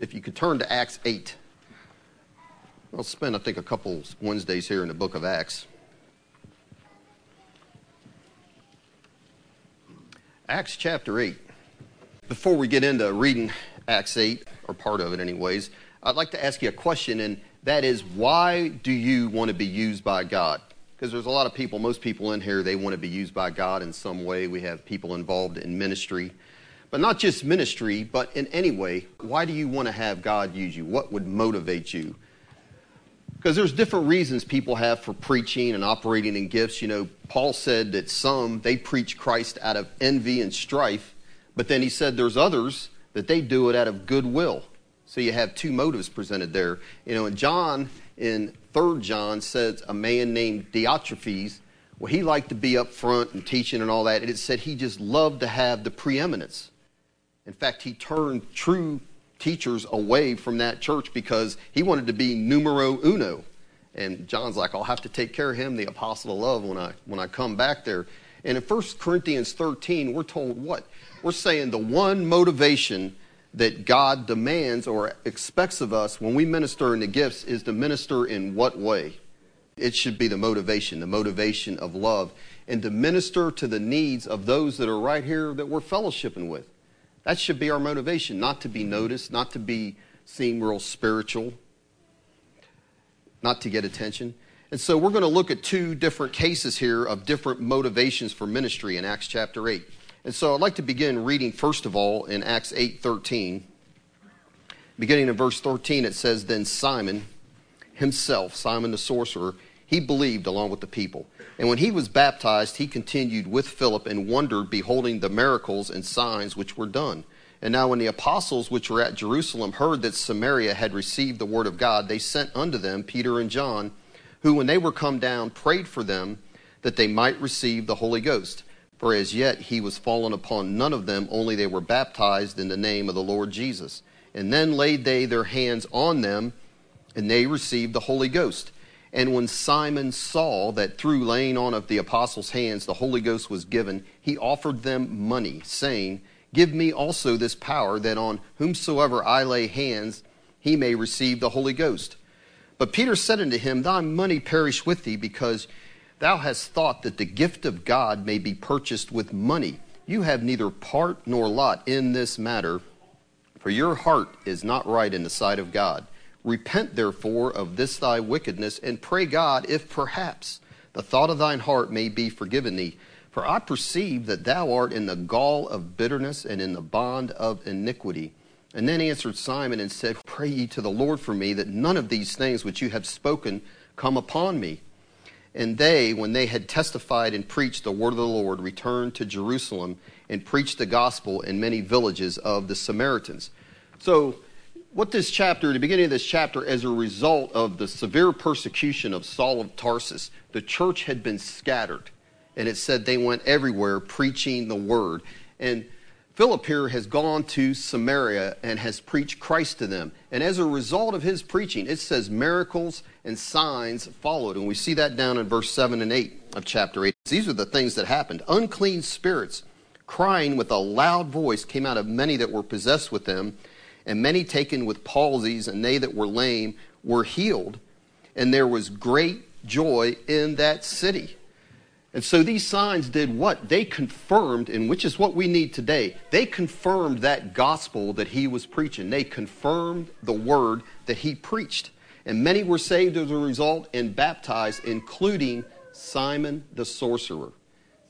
if you could turn to Acts 8. I'll spend, I think, a couple Wednesdays here in the book of Acts. Acts chapter 8. Before we get into reading Acts 8, or part of it, anyways, I'd like to ask you a question, and that is why do you want to be used by God? Because there's a lot of people, most people in here, they want to be used by God in some way. We have people involved in ministry. But not just ministry, but in any way. Why do you want to have God use you? What would motivate you? Because there's different reasons people have for preaching and operating in gifts. You know, Paul said that some, they preach Christ out of envy and strife, but then he said there's others that they do it out of goodwill. So you have two motives presented there. You know, and John in 3 John says a man named Diotrephes, well, he liked to be up front and teaching and all that, and it said he just loved to have the preeminence. In fact, he turned true teachers away from that church because he wanted to be numero uno. And John's like, I'll have to take care of him, the apostle of love, when I, when I come back there. And in 1 Corinthians 13, we're told what? We're saying the one motivation that God demands or expects of us when we minister in the gifts is to minister in what way? It should be the motivation, the motivation of love, and to minister to the needs of those that are right here that we're fellowshipping with. That should be our motivation, not to be noticed, not to be seen real spiritual, not to get attention. And so we're going to look at two different cases here of different motivations for ministry in Acts chapter 8. And so I'd like to begin reading first of all in Acts 8:13. Beginning in verse 13 it says then Simon himself, Simon the sorcerer, he believed along with the people. And when he was baptized, he continued with Philip and wondered, beholding the miracles and signs which were done. And now, when the apostles which were at Jerusalem heard that Samaria had received the word of God, they sent unto them Peter and John, who, when they were come down, prayed for them that they might receive the Holy Ghost. For as yet he was fallen upon none of them, only they were baptized in the name of the Lord Jesus. And then laid they their hands on them, and they received the Holy Ghost. And when Simon saw that through laying on of the apostles' hands the Holy Ghost was given, he offered them money, saying, Give me also this power, that on whomsoever I lay hands, he may receive the Holy Ghost. But Peter said unto him, Thy money perish with thee, because thou hast thought that the gift of God may be purchased with money. You have neither part nor lot in this matter, for your heart is not right in the sight of God. Repent therefore of this thy wickedness, and pray God if perhaps the thought of thine heart may be forgiven thee. For I perceive that thou art in the gall of bitterness and in the bond of iniquity. And then answered Simon and said, Pray ye to the Lord for me, that none of these things which you have spoken come upon me. And they, when they had testified and preached the word of the Lord, returned to Jerusalem and preached the gospel in many villages of the Samaritans. So what this chapter, the beginning of this chapter, as a result of the severe persecution of Saul of Tarsus, the church had been scattered. And it said they went everywhere preaching the word. And Philip here has gone to Samaria and has preached Christ to them. And as a result of his preaching, it says miracles and signs followed. And we see that down in verse 7 and 8 of chapter 8. These are the things that happened. Unclean spirits, crying with a loud voice, came out of many that were possessed with them and many taken with palsies, and they that were lame were healed. And there was great joy in that city. And so these signs did what? They confirmed, and which is what we need today. They confirmed that gospel that he was preaching. They confirmed the word that he preached. And many were saved as a result and baptized, including Simon the sorcerer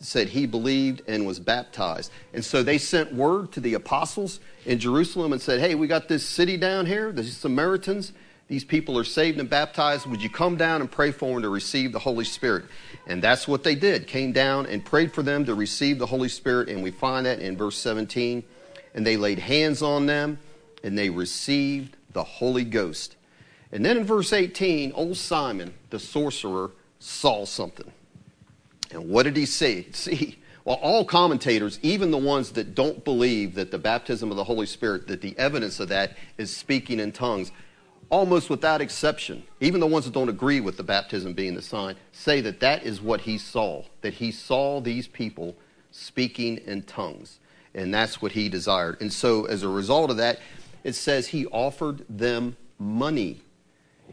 said he believed and was baptized. And so they sent word to the apostles in Jerusalem and said, Hey, we got this city down here, the Samaritans. These people are saved and baptized. Would you come down and pray for them to receive the Holy Spirit? And that's what they did. Came down and prayed for them to receive the Holy Spirit. And we find that in verse 17. And they laid hands on them and they received the Holy Ghost. And then in verse 18, old Simon, the sorcerer, saw something. And what did he see? See, well, all commentators, even the ones that don't believe that the baptism of the Holy Spirit, that the evidence of that is speaking in tongues, almost without exception, even the ones that don't agree with the baptism being the sign, say that that is what he saw, that he saw these people speaking in tongues. And that's what he desired. And so, as a result of that, it says he offered them money.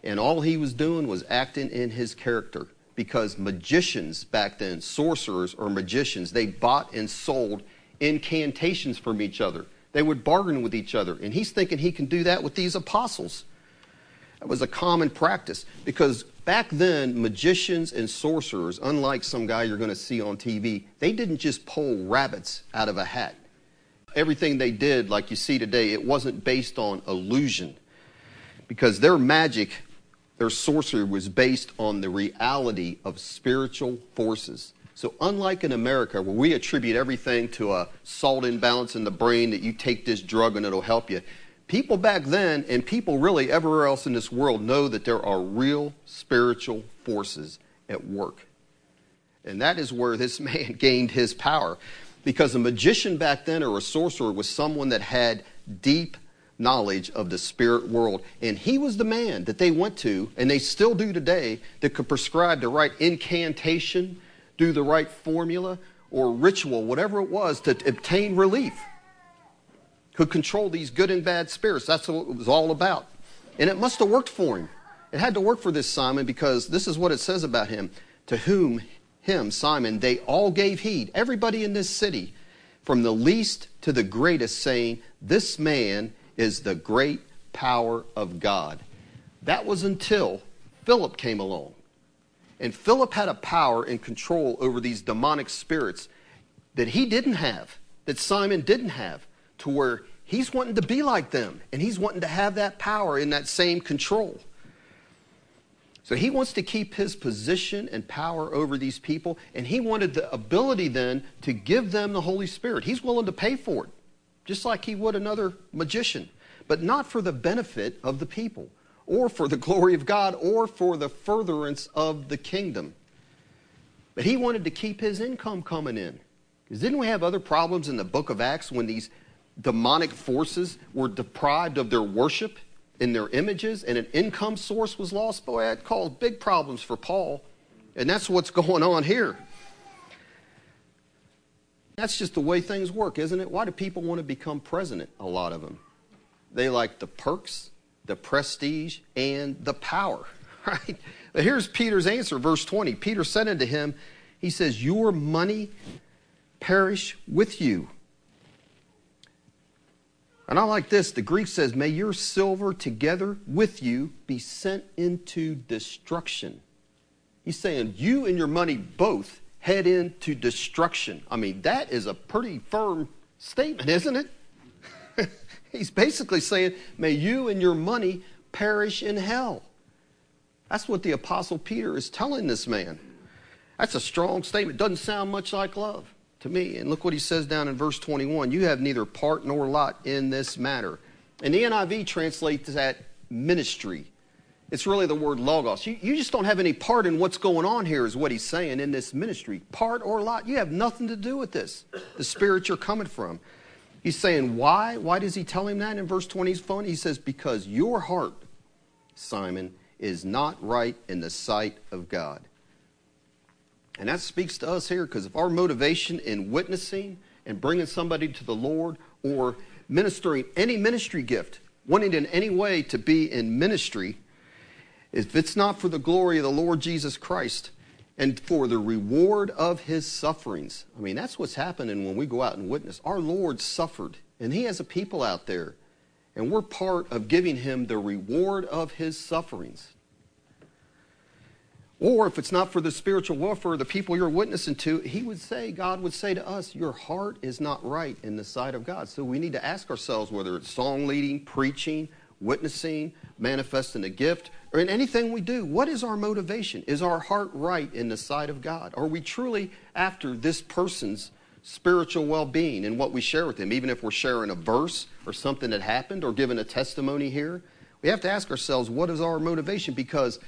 And all he was doing was acting in his character because magicians back then, sorcerers or magicians, they bought and sold incantations from each other. They would bargain with each other. And he's thinking he can do that with these apostles. That was a common practice because back then, magicians and sorcerers, unlike some guy you're going to see on TV, they didn't just pull rabbits out of a hat. Everything they did, like you see today, it wasn't based on illusion because their magic, their sorcery was based on the reality of spiritual forces. So, unlike in America, where we attribute everything to a salt imbalance in the brain that you take this drug and it'll help you, people back then and people really everywhere else in this world know that there are real spiritual forces at work. And that is where this man gained his power. Because a magician back then or a sorcerer was someone that had deep knowledge of the spirit world. And he was the man that they went to, and they still do today, that could prescribe the right incantation do the right formula or ritual, whatever it was, to obtain relief. Could control these good and bad spirits. That's what it was all about. And it must have worked for him. It had to work for this Simon because this is what it says about him. To whom, him, Simon, they all gave heed. Everybody in this city, from the least to the greatest, saying, This man is the great power of God. That was until Philip came along. And Philip had a power and control over these demonic spirits that he didn't have, that Simon didn't have, to where he's wanting to be like them and he's wanting to have that power in that same control. So he wants to keep his position and power over these people, and he wanted the ability then to give them the Holy Spirit. He's willing to pay for it, just like he would another magician, but not for the benefit of the people or for the glory of God or for the furtherance of the kingdom. But he wanted to keep his income coming in. Because didn't we have other problems in the book of Acts when these demonic forces were deprived of their worship in their images and an income source was lost? Boy, that caused big problems for Paul. And that's what's going on here. That's just the way things work, isn't it? Why do people want to become president? A lot of them. They like the perks, the prestige, and the power, right? Here's Peter's answer, verse 20. Peter said unto him, He says, Your money perish with you. And I like this. The Greek says, May your silver together with you be sent into destruction. He's saying, You and your money both head into destruction. I mean, that is a pretty firm statement, isn't it? He's basically saying, May you and your money perish in hell. That's what the Apostle Peter is telling this man. That's a strong statement. Doesn't sound much like love to me. And look what he says down in verse 21 You have neither part nor lot in this matter. And the NIV translates that ministry. It's really the word logos. You, you just don't have any part in what's going on here, is what he's saying in this ministry. Part or lot. You have nothing to do with this, the spirit you're coming from. He's saying, why? Why does he tell him that in verse 20? He says, because your heart, Simon, is not right in the sight of God. And that speaks to us here because if our motivation in witnessing and bringing somebody to the Lord or ministering any ministry gift, wanting in any way to be in ministry, if it's not for the glory of the Lord Jesus Christ, and for the reward of his sufferings. I mean, that's what's happening when we go out and witness. Our Lord suffered, and he has a people out there, and we're part of giving him the reward of his sufferings. Or if it's not for the spiritual welfare of the people you're witnessing to, he would say, God would say to us, Your heart is not right in the sight of God. So we need to ask ourselves whether it's song leading, preaching, witnessing, manifesting a gift, or in anything we do, what is our motivation? Is our heart right in the sight of God? Are we truly after this person's spiritual well being and what we share with them, even if we're sharing a verse or something that happened or giving a testimony here? We have to ask ourselves, what is our motivation? Because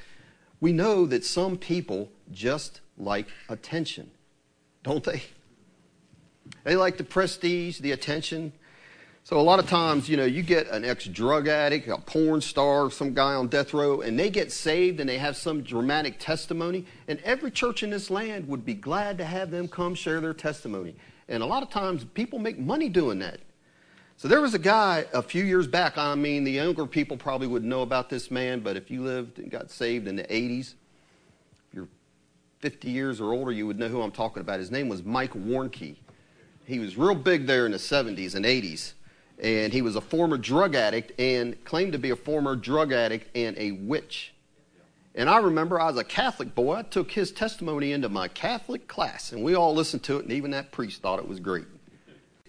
we know that some people just like attention, don't they? They like the prestige, the attention, so a lot of times, you know, you get an ex-drug addict, a porn star, some guy on death row, and they get saved and they have some dramatic testimony, and every church in this land would be glad to have them come share their testimony. And a lot of times people make money doing that. So there was a guy a few years back. I mean, the younger people probably would know about this man, but if you lived and got saved in the 80s, if you're 50 years or older, you would know who I'm talking about. His name was Mike Warnke. He was real big there in the 70s and 80s, and he was a former drug addict and claimed to be a former drug addict and a witch. And I remember I was a Catholic boy. I took his testimony into my Catholic class, and we all listened to it, and even that priest thought it was great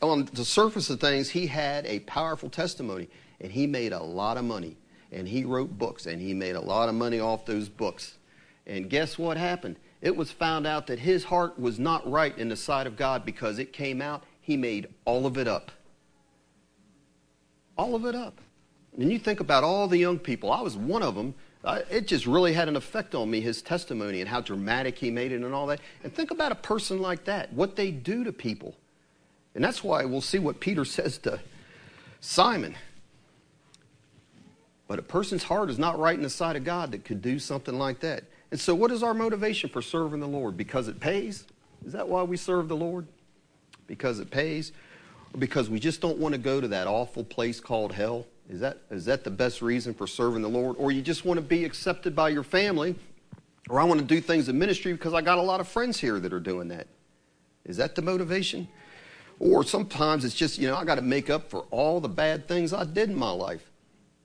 on the surface of things, he had a powerful testimony and he made a lot of money and he wrote books and he made a lot of money off those books. And guess what happened? It was found out that his heart was not right in the sight of God because it came out he made all of it up. All of it up. And you think about all the young people, I was one of them. Uh, it just really had an effect on me, his testimony and how dramatic he made it and all that. And think about a person like that, what they do to people. And that's why we'll see what Peter says to Simon. But a person's heart is not right in the sight of God that could do something like that. And so, what is our motivation for serving the Lord? Because it pays? Is that why we serve the Lord? Because it pays? Because we just don't want to go to that awful place called hell? Is that, is that the best reason for serving the Lord? Or you just want to be accepted by your family? Or I want to do things in ministry because I got a lot of friends here that are doing that? Is that the motivation? Or sometimes it's just, you know, I got to make up for all the bad things I did in my life.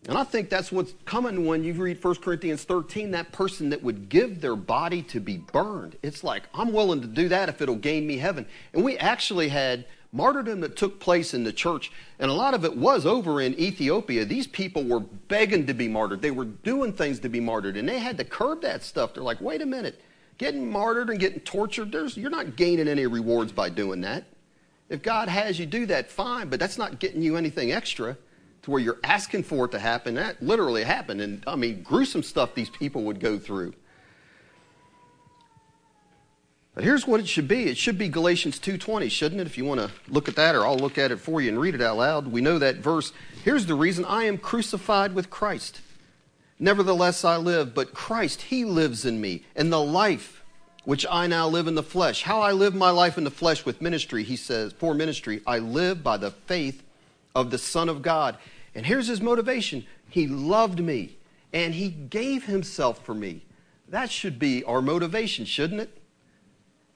And I think that's what's coming when you read 1 Corinthians 13, that person that would give their body to be burned. It's like, I'm willing to do that if it'll gain me heaven. And we actually had martyrdom that took place in the church, and a lot of it was over in Ethiopia. These people were begging to be martyred. They were doing things to be martyred, and they had to curb that stuff. They're like, wait a minute, getting martyred and getting tortured, you're not gaining any rewards by doing that. If God has you do that, fine, but that's not getting you anything extra to where you're asking for it to happen. That literally happened. And I mean, gruesome stuff these people would go through. But here's what it should be. It should be Galatians 2:20, shouldn't it? If you want to look at that or I'll look at it for you and read it out loud. We know that verse. Here's the reason I am crucified with Christ. Nevertheless I live, but Christ he lives in me, and the life which I now live in the flesh. How I live my life in the flesh with ministry, he says, for ministry, I live by the faith of the Son of God. And here's his motivation He loved me and he gave himself for me. That should be our motivation, shouldn't it?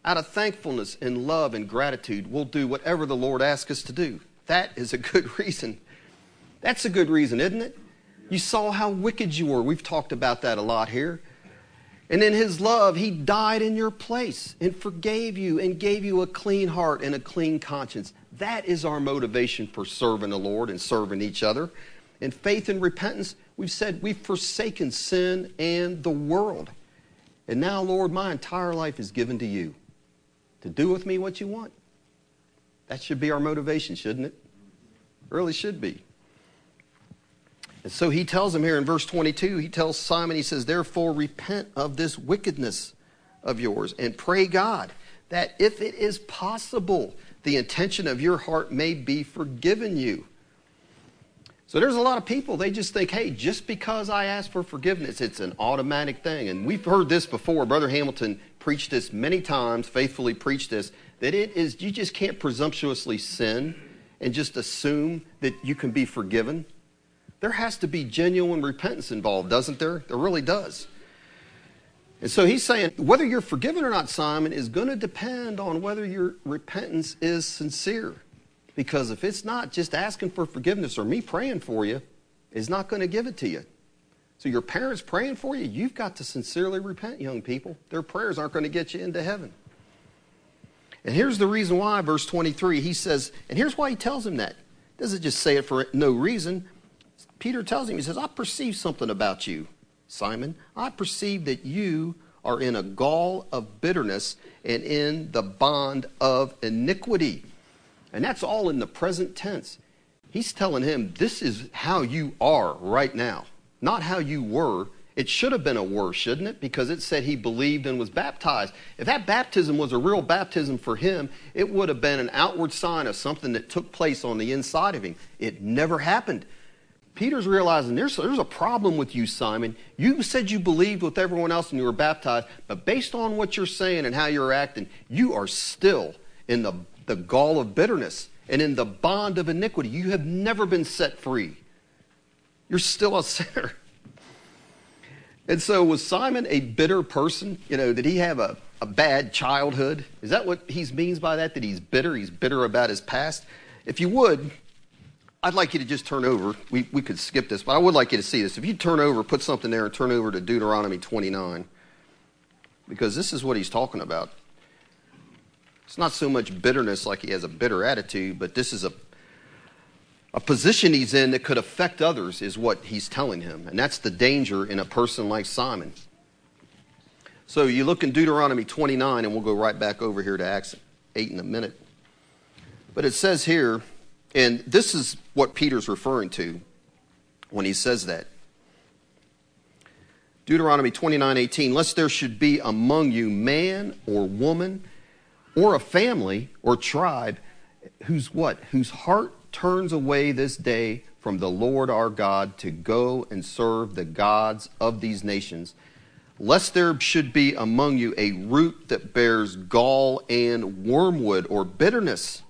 Out of thankfulness and love and gratitude, we'll do whatever the Lord asks us to do. That is a good reason. That's a good reason, isn't it? You saw how wicked you were. We've talked about that a lot here. And in his love, he died in your place and forgave you and gave you a clean heart and a clean conscience. That is our motivation for serving the Lord and serving each other. In faith and repentance, we've said we've forsaken sin and the world. And now, Lord, my entire life is given to you to do with me what you want. That should be our motivation, shouldn't it? Really should be. And so he tells him here in verse 22, he tells Simon, he says, Therefore repent of this wickedness of yours and pray God that if it is possible, the intention of your heart may be forgiven you. So there's a lot of people, they just think, hey, just because I ask for forgiveness, it's an automatic thing. And we've heard this before. Brother Hamilton preached this many times, faithfully preached this, that it is, you just can't presumptuously sin and just assume that you can be forgiven. There has to be genuine repentance involved, doesn't there? There really does. And so he's saying whether you're forgiven or not, Simon, is going to depend on whether your repentance is sincere. Because if it's not, just asking for forgiveness or me praying for you is not going to give it to you. So your parents praying for you, you've got to sincerely repent, young people. Their prayers aren't going to get you into heaven. And here's the reason why, verse 23, he says, and here's why he tells him that. Doesn't just say it for no reason, Peter tells him, he says, I perceive something about you, Simon. I perceive that you are in a gall of bitterness and in the bond of iniquity. And that's all in the present tense. He's telling him, this is how you are right now, not how you were. It should have been a were, shouldn't it? Because it said he believed and was baptized. If that baptism was a real baptism for him, it would have been an outward sign of something that took place on the inside of him. It never happened. Peter's realizing there's, there's a problem with you, Simon. You said you believed with everyone else and you were baptized, but based on what you're saying and how you're acting, you are still in the, the gall of bitterness. and in the bond of iniquity. You have never been set free. You're still a sinner. And so, was Simon a bitter person? You know, did he have a, a bad childhood? Is that what he means by that? That he's bitter? He's bitter about his past? If you would, I'd like you to just turn over. We, we could skip this, but I would like you to see this. If you turn over, put something there and turn over to Deuteronomy 29, because this is what he's talking about. It's not so much bitterness like he has a bitter attitude, but this is a a position he's in that could affect others is what he's telling him. And that's the danger in a person like Simon. So you look in Deuteronomy 29, and we'll go right back over here to Acts 8 in a minute. But it says here, and this is what Peter's referring to when he says that. Deuteronomy 29 18, lest there should be among you man or woman or a family or tribe whose what? Whose heart turns away this day from the Lord our God to go and serve the gods of these nations, lest there should be among you a root that bears gall and wormwood or bitterness,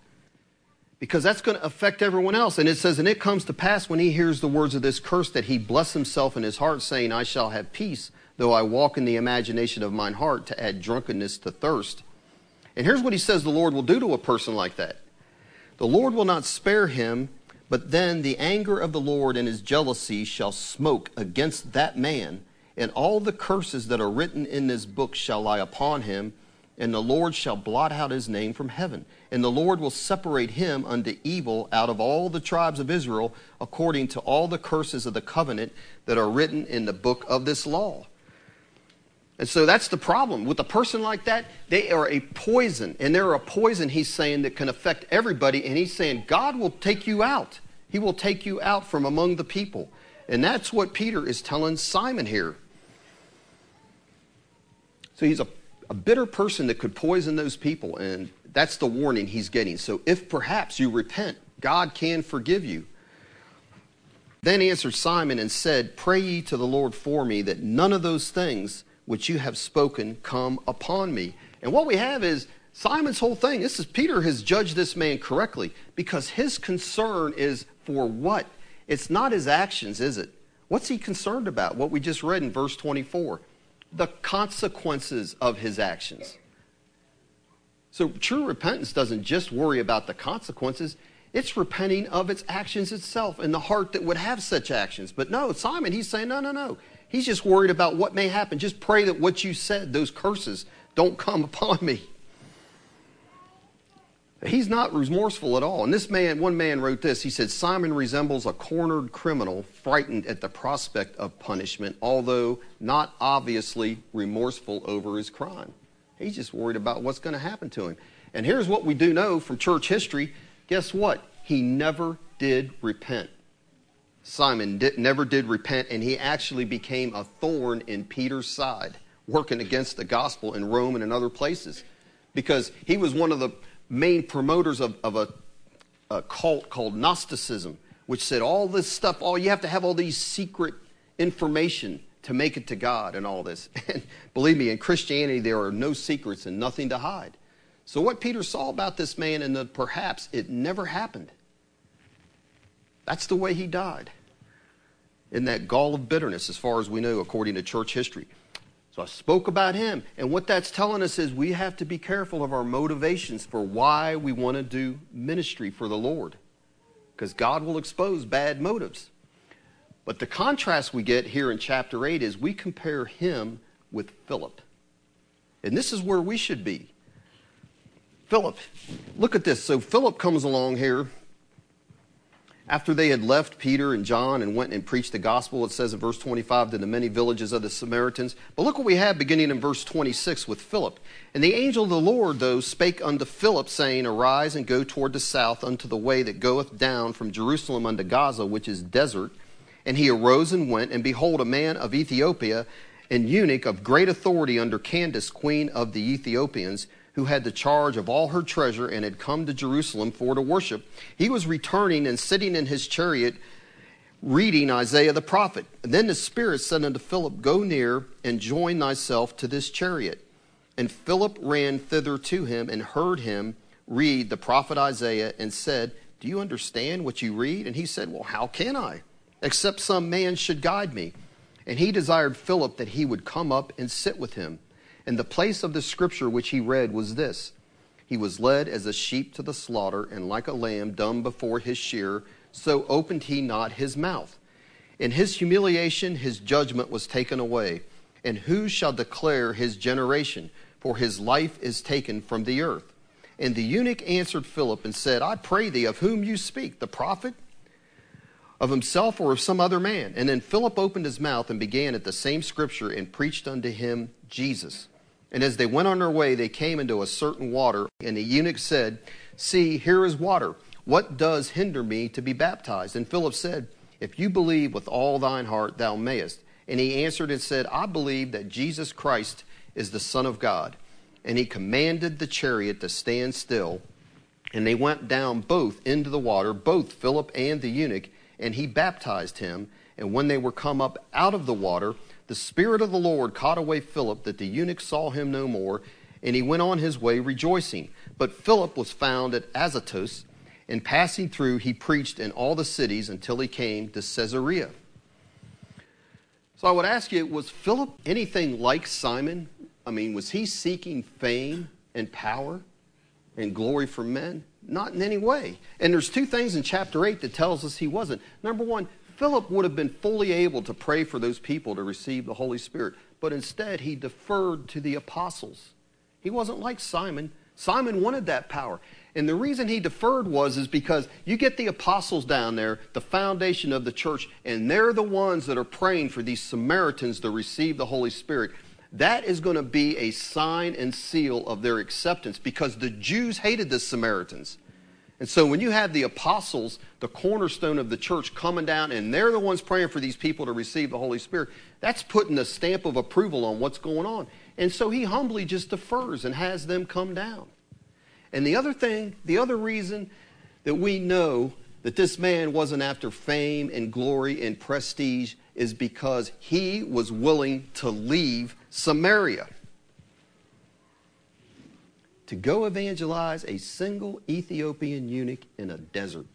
because that's going to affect everyone else. And it says, And it comes to pass when he hears the words of this curse that he bless himself in his heart, saying, I shall have peace, though I walk in the imagination of mine heart to add drunkenness to thirst. And here's what he says the Lord will do to a person like that. The Lord will not spare him, but then the anger of the Lord and his jealousy shall smoke against that man, and all the curses that are written in this book shall lie upon him, and the Lord shall blot out his name from heaven. And the Lord will separate him unto evil out of all the tribes of Israel, according to all the curses of the covenant that are written in the book of this law. And so that's the problem. With a person like that, they are a poison. And they're a poison, he's saying, that can affect everybody. And he's saying, God will take you out. He will take you out from among the people. And that's what Peter is telling Simon here. So he's a, a bitter person that could poison those people. And that's the warning he's getting. So if perhaps you repent, God can forgive you. Then answered Simon and said, Pray ye to the Lord for me that none of those things which you have spoken come upon me. And what we have is Simon's whole thing. This is Peter has judged this man correctly because his concern is for what? It's not his actions, is it? What's he concerned about? What we just read in verse 24 the consequences of his actions. So true repentance doesn't just worry about the consequences, it's repenting of its actions itself and the heart that would have such actions. But no, Simon, he's saying, no, no, no. He's just worried about what may happen. Just pray that what you said, those curses, don't come upon me. He's not remorseful at all. And this man, one man wrote this. He said, Simon resembles a cornered criminal frightened at the prospect of punishment, although not obviously remorseful over his crime. He's just worried about what's going to happen to him. And here's what we do know from church history guess what? He never did repent. Simon did, never did repent, and he actually became a thorn in Peter's side, working against the gospel in Rome and in other places. Because he was one of the main promoters of, of a, a cult called Gnosticism, which said all this stuff, all you have to have all these secret information to make it to God and all this. And believe me, in Christianity, there are no secrets and nothing to hide. So, what Peter saw about this man, and that perhaps it never happened, that's the way he died in that gall of bitterness, as far as we know, according to church history. So I spoke about him. And what that's telling us is we have to be careful of our motivations for why we want to do ministry for the Lord. Because God will expose bad motives. But the contrast we get here in chapter 8 is we compare him with Philip. And this is where we should be. Philip, look at this. So Philip comes along here after they had left Peter and John and went and preached the gospel, it says in verse 25 to the many villages of the Samaritans. But look what we have beginning in verse 26 with Philip. And the angel of the Lord, though, spake unto Philip, saying, Arise and go toward the south unto the way that goeth down from Jerusalem unto Gaza, which is desert. And he arose and went, and behold, a man of Ethiopia, an eunuch of great authority under Candace, queen of the Ethiopians, who had the charge of all her treasure and had come to Jerusalem for to worship, he was returning and sitting in his chariot reading Isaiah the prophet. And then the Spirit said unto Philip, Go near and join thyself to this chariot. And Philip ran thither to him and heard him read the prophet Isaiah and said, Do you understand what you read? And he said, Well, how can I? Except some man should guide me. And he desired Philip that he would come up and sit with him. And the place of the scripture which he read was this He was led as a sheep to the slaughter, and like a lamb dumb before his shearer, so opened he not his mouth. In his humiliation, his judgment was taken away. And who shall declare his generation? For his life is taken from the earth. And the eunuch answered Philip and said, I pray thee, of whom you speak, the prophet? Of himself or of some other man? And then Philip opened his mouth and began at the same scripture and preached unto him Jesus. And as they went on their way, they came into a certain water. And the eunuch said, See, here is water. What does hinder me to be baptized? And Philip said, If you believe with all thine heart, thou mayest. And he answered and said, I believe that Jesus Christ is the Son of God. And he commanded the chariot to stand still. And they went down both into the water, both Philip and the eunuch, and he baptized him. And when they were come up out of the water, the Spirit of the Lord caught away Philip, that the eunuch saw him no more, and he went on his way rejoicing. But Philip was found at Azotus, and passing through, he preached in all the cities until he came to Caesarea. So I would ask you, was Philip anything like Simon? I mean, was he seeking fame and power and glory for men? Not in any way. And there's two things in chapter 8 that tells us he wasn't. Number one, Philip would have been fully able to pray for those people to receive the Holy Spirit, but instead he deferred to the apostles. He wasn't like Simon. Simon wanted that power. And the reason he deferred was is because you get the apostles down there, the foundation of the church, and they're the ones that are praying for these Samaritans to receive the Holy Spirit. That is going to be a sign and seal of their acceptance because the Jews hated the Samaritans. And so when you have the apostles, the cornerstone of the church, coming down and they're the ones praying for these people to receive the Holy Spirit, that's putting a stamp of approval on what's going on. And so he humbly just defers and has them come down. And the other thing, the other reason that we know that this man wasn't after fame and glory and prestige is because he was willing to leave Samaria to go evangelize a single Ethiopian eunuch in a desert.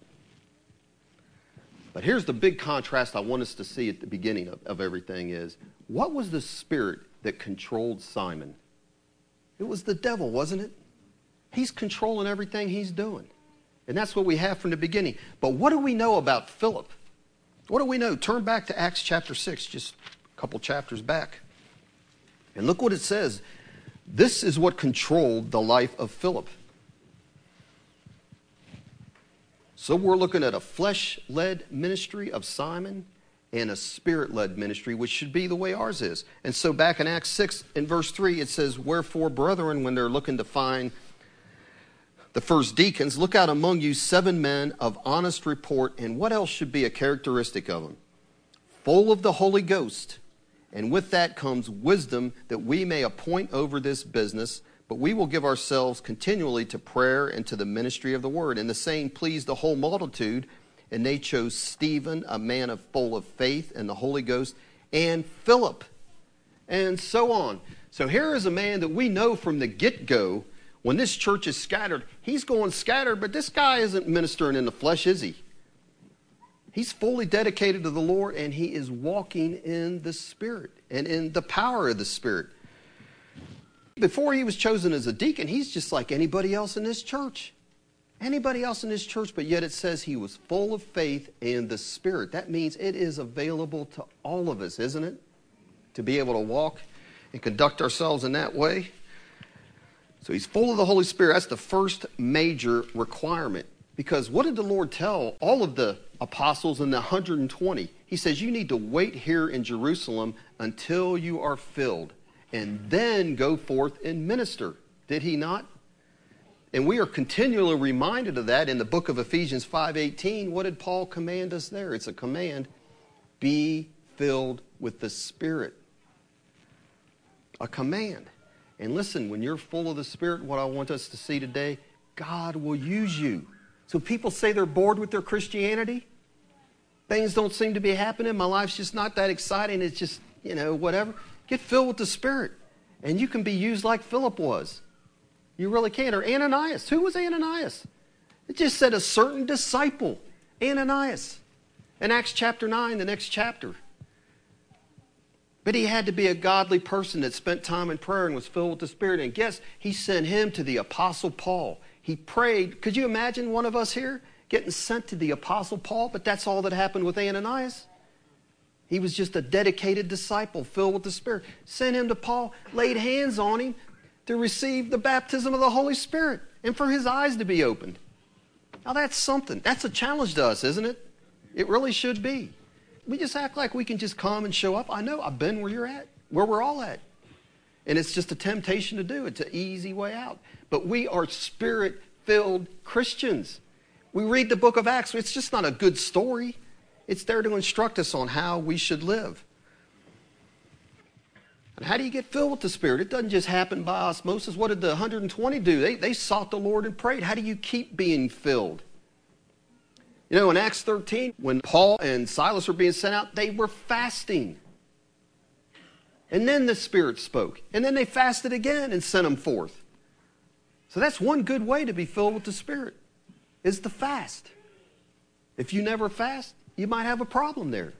But here's the big contrast I want us to see at the beginning of, of everything is what was the spirit that controlled Simon? It was the devil, wasn't it? He's controlling everything he's doing. And that's what we have from the beginning. But what do we know about Philip? What do we know? Turn back to Acts chapter 6, just a couple chapters back. And look what it says. This is what controlled the life of Philip. So we're looking at a flesh led ministry of Simon and a spirit led ministry, which should be the way ours is. And so back in Acts 6, in verse 3, it says, Wherefore, brethren, when they're looking to find the first deacons, look out among you seven men of honest report, and what else should be a characteristic of them? Full of the Holy Ghost, and with that comes wisdom that we may appoint over this business, but we will give ourselves continually to prayer and to the ministry of the word. And the saying pleased the whole multitude, and they chose Stephen, a man of full of faith and the Holy Ghost, and Philip, and so on. So here is a man that we know from the get go when this church is scattered, he's going scattered, but this guy isn't ministering in the flesh, is he? He's fully dedicated to the Lord and he is walking in the Spirit and in the power of the Spirit. Before he was chosen as a deacon, he's just like anybody else in this church. Anybody else in this church, but yet it says he was full of faith and the Spirit. That means it is available to all of us, isn't it? To be able to walk and conduct ourselves in that way. So he's full of the Holy Spirit. That's the first major requirement. Because what did the Lord tell all of the apostles and the 120? He says, You need to wait here in Jerusalem until you are filled, and then go forth and minister. Did he not? And we are continually reminded of that in the book of Ephesians 5:18. What did Paul command us there? It's a command. Be filled with the Spirit. A command. And listen, when you're full of the Spirit, what I want us to see today, God will use you. So people say they're bored with their Christianity. Things don't seem to be happening. My life's just not that exciting. It's just, you know, whatever. Get filled with the Spirit. And you can be used like Philip was. You really can't. Or Ananias. Who was Ananias? It just said a certain disciple, Ananias. In Acts chapter 9, the next chapter. But he had to be a godly person that spent time in prayer and was filled with the Spirit. And guess he sent him to the Apostle Paul. He prayed. Could you imagine one of us here getting sent to the Apostle Paul? But that's all that happened with Ananias. He was just a dedicated disciple filled with the Spirit. Sent him to Paul, laid hands on him to receive the baptism of the Holy Spirit and for his eyes to be opened. Now that's something. That's a challenge to us, isn't it? It really should be. We just act like we can just come and show up. I know, I've been where you're at, where we're all at. And it's just a temptation to do. It's an easy way out. But we are spirit filled Christians. We read the book of Acts, it's just not a good story. It's there to instruct us on how we should live. And how do you get filled with the Spirit? It doesn't just happen by osmosis. What did the 120 do? They, they sought the Lord and prayed. How do you keep being filled? You know, in Acts 13, when Paul and Silas were being sent out, they were fasting. And then the Spirit spoke. And then they fasted again and sent them forth. So that's one good way to be filled with the Spirit, is the fast. If you never fast, you might have a problem there.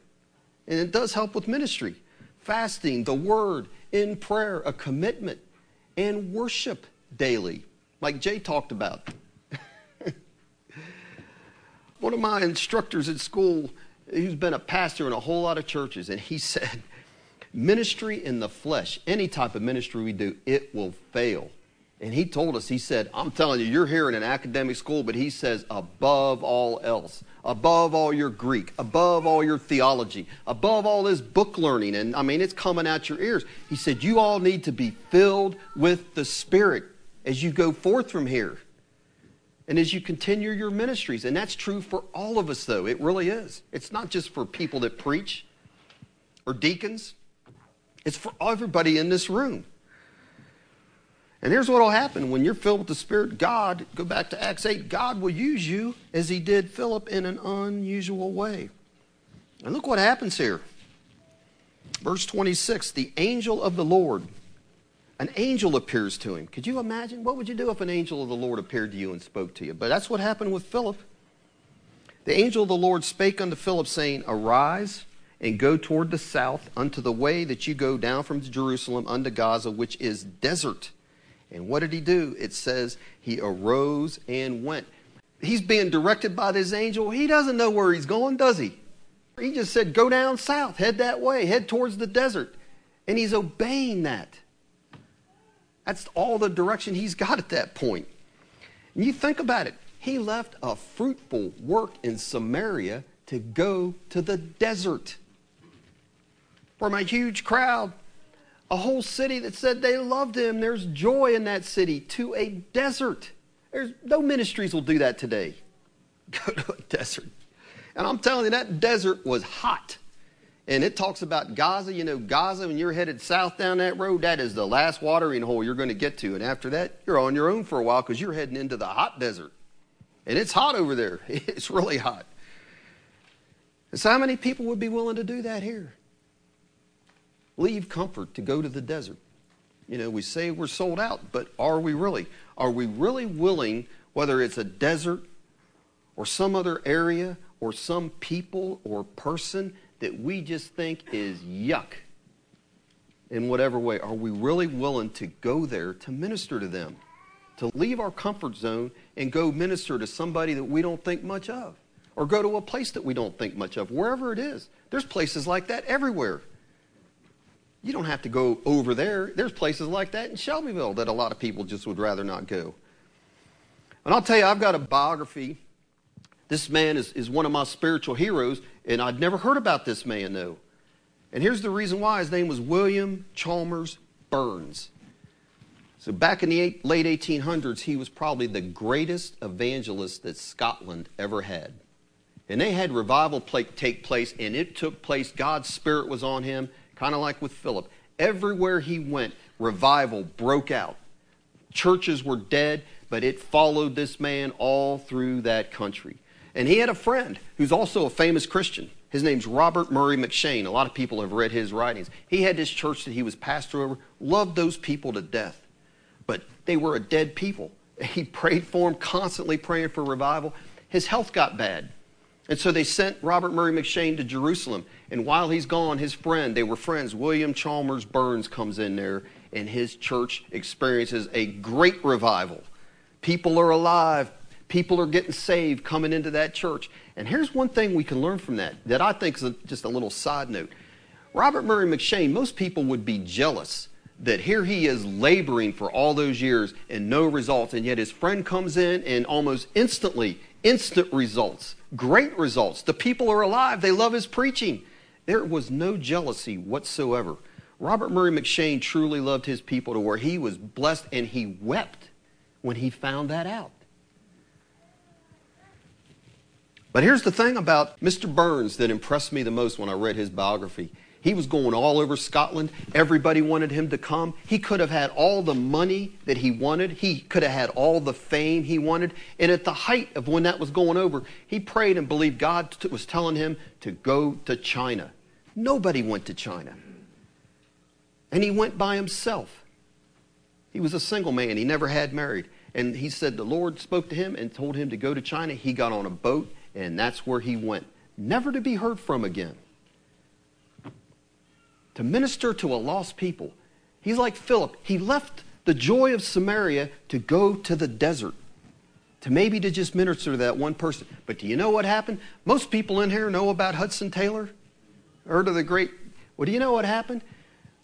And it does help with ministry. Fasting, the Word, in prayer, a commitment, and worship daily, like Jay talked about. One of my instructors at school, who's been a pastor in a whole lot of churches, and he said, Ministry in the flesh, any type of ministry we do, it will fail. And he told us, he said, I'm telling you, you're here in an academic school, but he says, above all else, above all your Greek, above all your theology, above all this book learning, and I mean, it's coming out your ears. He said, You all need to be filled with the Spirit as you go forth from here and as you continue your ministries. And that's true for all of us, though. It really is. It's not just for people that preach or deacons, it's for everybody in this room. And here's what will happen when you're filled with the Spirit, God, go back to Acts 8, God will use you as He did Philip in an unusual way. And look what happens here. Verse 26 The angel of the Lord an angel appears to him. Could you imagine? What would you do if an angel of the Lord appeared to you and spoke to you? But that's what happened with Philip. The angel of the Lord spake unto Philip, saying, Arise and go toward the south unto the way that you go down from Jerusalem unto Gaza, which is desert. And what did he do? It says he arose and went. He's being directed by this angel. He doesn't know where he's going, does he? He just said, Go down south, head that way, head towards the desert. And he's obeying that. That's all the direction he's got at that point. And you think about it. He left a fruitful work in Samaria to go to the desert. From a huge crowd, a whole city that said they loved him. There's joy in that city to a desert. There's no ministries will do that today. Go to a desert. And I'm telling you, that desert was hot. And it talks about Gaza. You know, Gaza, when you're headed south down that road, that is the last watering hole you're going to get to. And after that, you're on your own for a while because you're heading into the hot desert. And it's hot over there. It's really hot. And so, how many people would be willing to do that here? Leave comfort to go to the desert. You know, we say we're sold out, but are we really? Are we really willing, whether it's a desert or some other area or some people or person, that we just think is yuck in whatever way, are we really willing to go there to minister to them? To leave our comfort zone and go minister to somebody that we don't think much of? Or go to a place that we don't think much of, wherever it is. There's places like that everywhere. You don't have to go over there. There's places like that in Shelbyville that a lot of people just would rather not go. And I'll tell you, I've got a biography this man is, is one of my spiritual heroes, and I'd never heard about this man, though. And here's the reason why his name was William Chalmers Burns. So, back in the eight, late 1800s, he was probably the greatest evangelist that Scotland ever had. And they had revival take place, and it took place. God's Spirit was on him, kind of like with Philip. Everywhere he went, revival broke out. Churches were dead, but it followed this man all through that country. And he had a friend who's also a famous Christian. His name's Robert Murray M'Cheyne. A lot of people have read his writings. He had this church that he was pastor over, loved those people to death. but they were a dead people. He prayed for them, constantly praying for revival. His health got bad. And so they sent Robert Murray M'Cheyne to Jerusalem. And while he's gone, his friend, they were friends, William Chalmers Burns comes in there, and his church experiences a great revival. People are alive, people are getting saved coming into that church. And here's one thing we can learn from that that I think is a, just a little side note. Robert Murray M'Cheyne, most people would be jealous that here he is laboring for all those years and no results, and yet his friend comes in and almost instantly, instant results, great results. The people are alive, they love his preaching. There was no jealousy whatsoever. Robert Murray M'Cheyne truly loved his people to where he was blessed and he wept when he found that out. But here's the thing about Mr. Burns that impressed me the most when I read his biography. He was going all over Scotland. Everybody wanted him to come. He could have had all the money that he wanted. He could have had all the fame he wanted. And at the height of when that was going over, he prayed and believed God was telling him to go to China. Nobody went to China. And he went by himself. He was a single man. He never had married. And he said the Lord spoke to him and told him to go to China. He got on a boat and that's where he went, never to be heard from again. To minister to a lost people. He's like Philip. He left the joy of Samaria to go to the desert, to maybe to just minister to that one person. But do you know what happened? Most people in here know about Hudson Taylor. Heard of the great. Well, do you know what happened?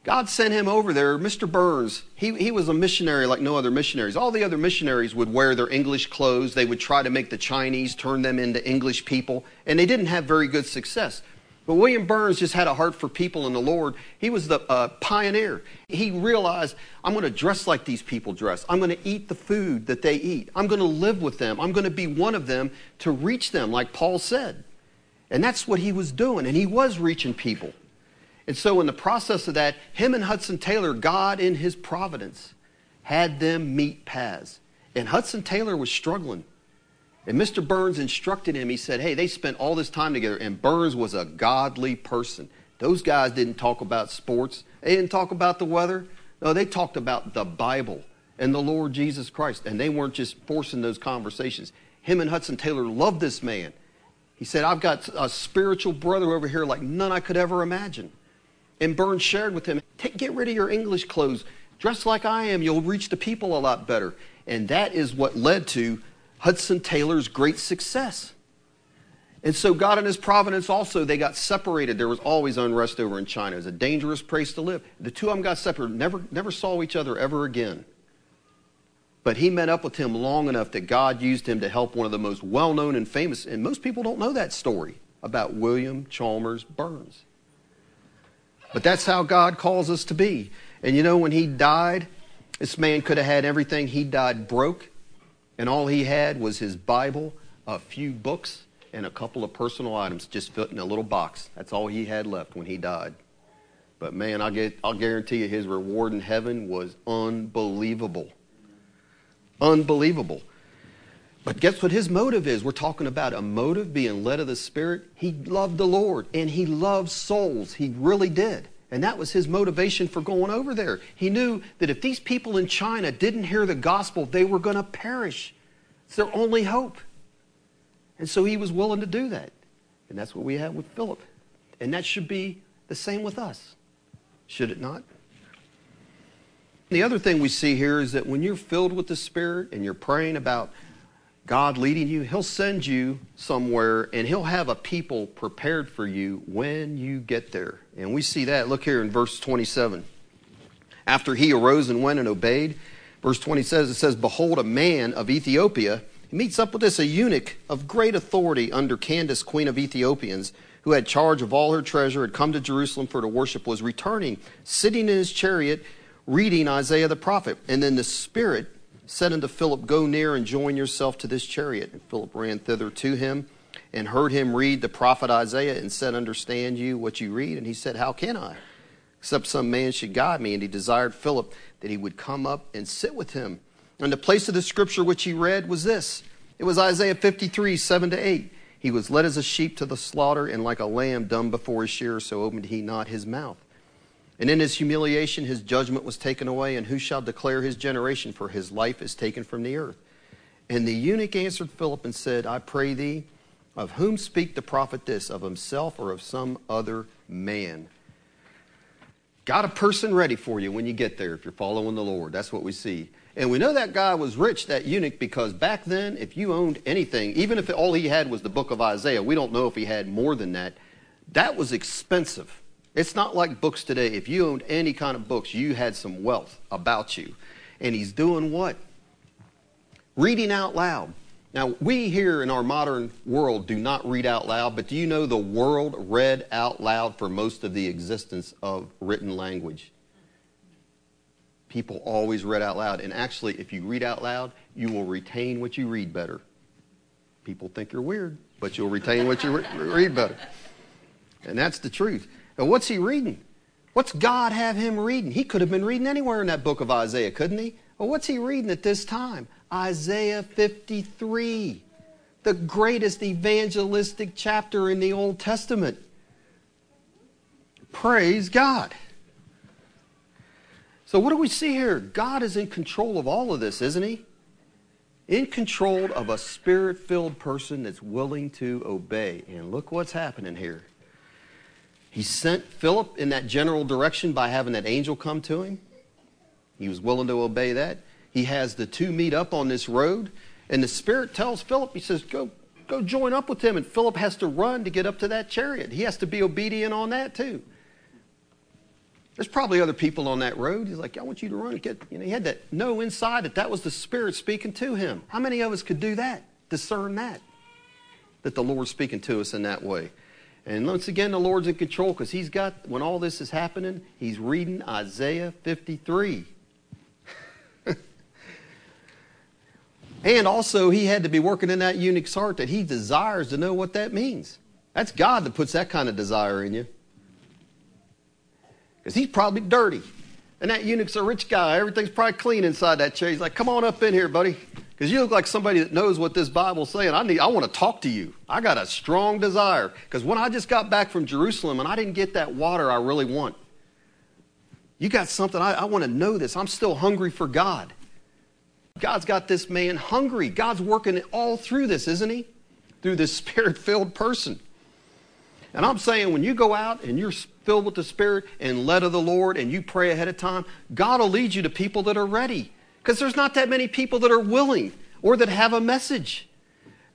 God sent him over there. Mr. Burns, he, he was a missionary like no other missionaries. All the other missionaries would wear their English clothes. They would try to make the Chinese turn them into English people, and they didn't have very good success. But William Burns just had a heart for people and the Lord. He was the uh, pioneer. He realized, I'm going to dress like these people dress. I'm going to eat the food that they eat. I'm going to live with them. I'm going to be one of them to reach them, like Paul said. And that's what he was doing, and he was reaching people. And so, in the process of that, him and Hudson Taylor, God in his providence, had them meet paths. And Hudson Taylor was struggling. And Mr. Burns instructed him. He said, Hey, they spent all this time together, and Burns was a godly person. Those guys didn't talk about sports, they didn't talk about the weather. No, they talked about the Bible and the Lord Jesus Christ. And they weren't just forcing those conversations. Him and Hudson Taylor loved this man. He said, I've got a spiritual brother over here like none I could ever imagine. And Burns shared with him, get rid of your English clothes. Dress like I am. You'll reach the people a lot better. And that is what led to Hudson Taylor's great success. And so God in his providence also, they got separated. There was always unrest over in China. It was a dangerous place to live. The two of them got separated, never, never saw each other ever again. But he met up with him long enough that God used him to help one of the most well known and famous, and most people don't know that story about William Chalmers Burns. But that's how God calls us to be. And you know, when he died, this man could have had everything. He died broke, and all he had was his Bible, a few books, and a couple of personal items just fit in a little box. That's all he had left when he died. But man, I'll, get, I'll guarantee you his reward in heaven was unbelievable. Unbelievable. But guess what his motive is? We're talking about a motive being led of the Spirit. He loved the Lord and he loved souls. He really did. And that was his motivation for going over there. He knew that if these people in China didn't hear the gospel, they were going to perish. It's their only hope. And so he was willing to do that. And that's what we have with Philip. And that should be the same with us, should it not? The other thing we see here is that when you're filled with the Spirit and you're praying about God leading you, He'll send you somewhere and He'll have a people prepared for you when you get there. And we see that. Look here in verse 27. After he arose and went and obeyed, verse 20 says, it says, Behold, a man of Ethiopia. He meets up with this, a eunuch of great authority under Candace, queen of Ethiopians, who had charge of all her treasure, had come to Jerusalem for to worship, was returning, sitting in his chariot, reading Isaiah the prophet. And then the Spirit said unto Philip, Go near and join yourself to this chariot. And Philip ran thither to him and heard him read the prophet Isaiah and said, Understand you what you read? And he said, How can I? Except some man should guide me. And he desired Philip that he would come up and sit with him. And the place of the scripture which he read was this it was Isaiah 53, 7 to 8. He was led as a sheep to the slaughter, and like a lamb dumb before his shearer, so opened he not his mouth. And in his humiliation, his judgment was taken away. And who shall declare his generation? For his life is taken from the earth. And the eunuch answered Philip and said, I pray thee, of whom speak the prophet this, of himself or of some other man? Got a person ready for you when you get there if you're following the Lord. That's what we see. And we know that guy was rich, that eunuch, because back then, if you owned anything, even if all he had was the book of Isaiah, we don't know if he had more than that, that was expensive. It's not like books today. If you owned any kind of books, you had some wealth about you. And he's doing what? Reading out loud. Now, we here in our modern world do not read out loud, but do you know the world read out loud for most of the existence of written language? People always read out loud. And actually, if you read out loud, you will retain what you read better. People think you're weird, but you'll retain what you re- read better. And that's the truth. And what's he reading? What's God have him reading? He could have been reading anywhere in that book of Isaiah, couldn't he? Well, what's he reading at this time? Isaiah 53, the greatest evangelistic chapter in the Old Testament. Praise God. So, what do we see here? God is in control of all of this, isn't he? In control of a spirit filled person that's willing to obey. And look what's happening here. He sent Philip in that general direction by having that angel come to him. He was willing to obey that. He has the two meet up on this road, and the Spirit tells Philip, he says, Go, go join up with him. And Philip has to run to get up to that chariot. He has to be obedient on that too. There's probably other people on that road. He's like, I want you to run. and Get, you know, he had to know inside that that was the Spirit speaking to him. How many of us could do that? Discern that? That the Lord's speaking to us in that way. And once again, the Lord's in control because He's got, when all this is happening, He's reading Isaiah 53. and also, He had to be working in that eunuch's heart that He desires to know what that means. That's God that puts that kind of desire in you. Because He's probably dirty. And that eunuch's a rich guy. Everything's probably clean inside that chair. He's like, come on up in here, buddy. Because you look like somebody that knows what this Bible's saying. I, need, I want to talk to you. I got a strong desire. Because when I just got back from Jerusalem and I didn't get that water I really want, you got something, I, I want to know this. I'm still hungry for God. God's got this man hungry. God's working all through this, isn't he? Through this spirit filled person. And I'm saying when you go out and you're filled with the Spirit and led of the Lord and you pray ahead of time, God will lead you to people that are ready. Because there's not that many people that are willing or that have a message.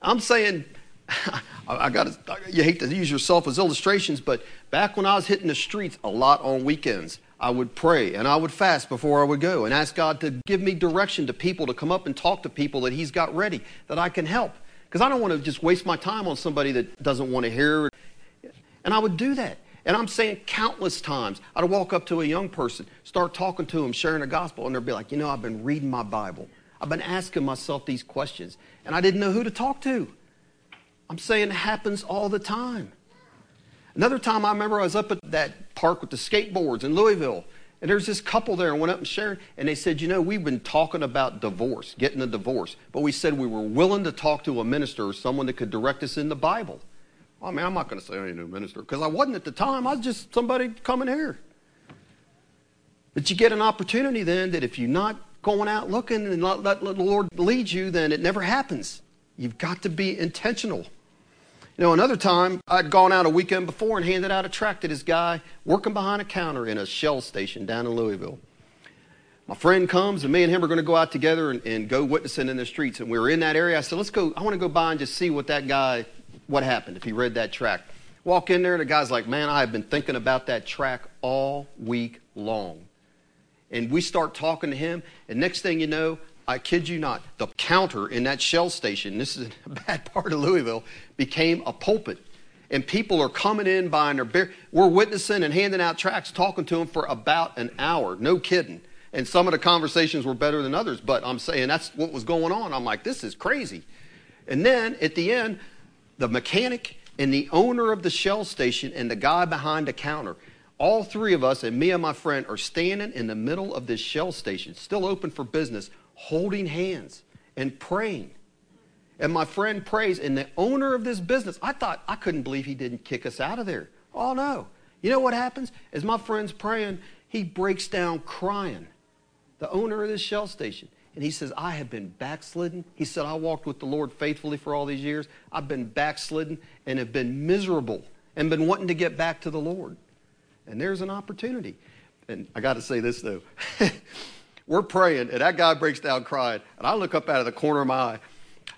I'm saying, I got you hate to use yourself as illustrations, but back when I was hitting the streets a lot on weekends, I would pray and I would fast before I would go and ask God to give me direction to people to come up and talk to people that He's got ready that I can help. Because I don't want to just waste my time on somebody that doesn't want to hear. And I would do that. And I'm saying countless times, I'd walk up to a young person, start talking to them, sharing the gospel, and they'd be like, you know, I've been reading my Bible. I've been asking myself these questions, and I didn't know who to talk to. I'm saying it happens all the time. Another time I remember I was up at that park with the skateboards in Louisville, and there's this couple there and went up and shared, and they said, you know, we've been talking about divorce, getting a divorce, but we said we were willing to talk to a minister or someone that could direct us in the Bible. I mean, I'm not going to say I ain't no minister because I wasn't at the time. I was just somebody coming here. But you get an opportunity then that if you're not going out looking and let, let, let the Lord lead you, then it never happens. You've got to be intentional. You know, another time I'd gone out a weekend before and handed out a tract to this guy working behind a counter in a Shell station down in Louisville. My friend comes and me and him are going to go out together and, and go witnessing in the streets. And we were in that area. I said, let's go. I want to go by and just see what that guy what happened if he read that track. Walk in there, and the guy's like, Man, I have been thinking about that track all week long. And we start talking to him, and next thing you know, I kid you not, the counter in that Shell station, this is a bad part of Louisville, became a pulpit. And people are coming in buying their beer. We're witnessing and handing out tracts, talking to them for about an hour. No kidding. And some of the conversations were better than others, but I'm saying that's what was going on. I'm like, this is crazy. And then at the end, the mechanic and the owner of the Shell station and the guy behind the counter. All three of us, and me and my friend, are standing in the middle of this Shell station, still open for business, holding hands and praying. And my friend prays, and the owner of this business, I thought, I couldn't believe he didn't kick us out of there. Oh, no. You know what happens? As my friend's praying, He breaks down crying, the owner of this shell station. And he says, I have been backslidden. He said, I walked with the Lord faithfully for all these years. I've been backslidden and have been miserable and been wanting to get back to the Lord. And there's an opportunity. And I got to say this, though. We're praying, and that guy breaks down crying. And I look up out of the corner of my eye,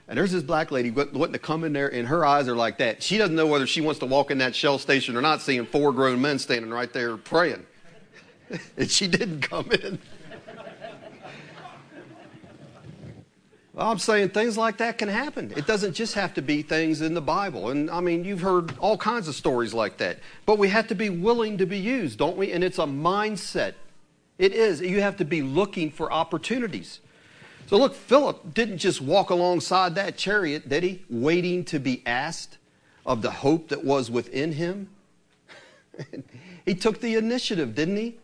and there's this black lady wanting to come in there, and her eyes are like that. She doesn't know whether she wants to walk in that shell station or not, seeing four grown men standing right there praying. and she didn't come in. Well, I'm saying things like that can happen. It doesn't just have to be things in the Bible. And I mean, you've heard all kinds of stories like that. But we have to be willing to be used, don't we? And it's a mindset. It is. You have to be looking for opportunities. So look, Philip didn't just walk alongside that chariot, did he? Waiting to be asked of the hope that was within him. he took the initiative, didn't he?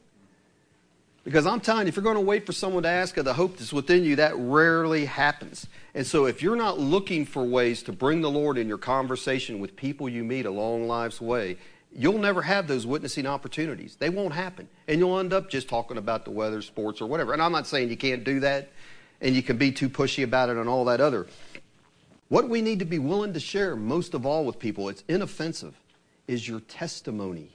Because I'm telling you, if you're going to wait for someone to ask of the hope that's within you, that rarely happens. And so if you're not looking for ways to bring the Lord in your conversation with people you meet along life's way, you'll never have those witnessing opportunities. They won't happen. And you'll end up just talking about the weather, sports, or whatever. And I'm not saying you can't do that and you can be too pushy about it and all that other. What we need to be willing to share most of all with people, it's inoffensive, is your testimony.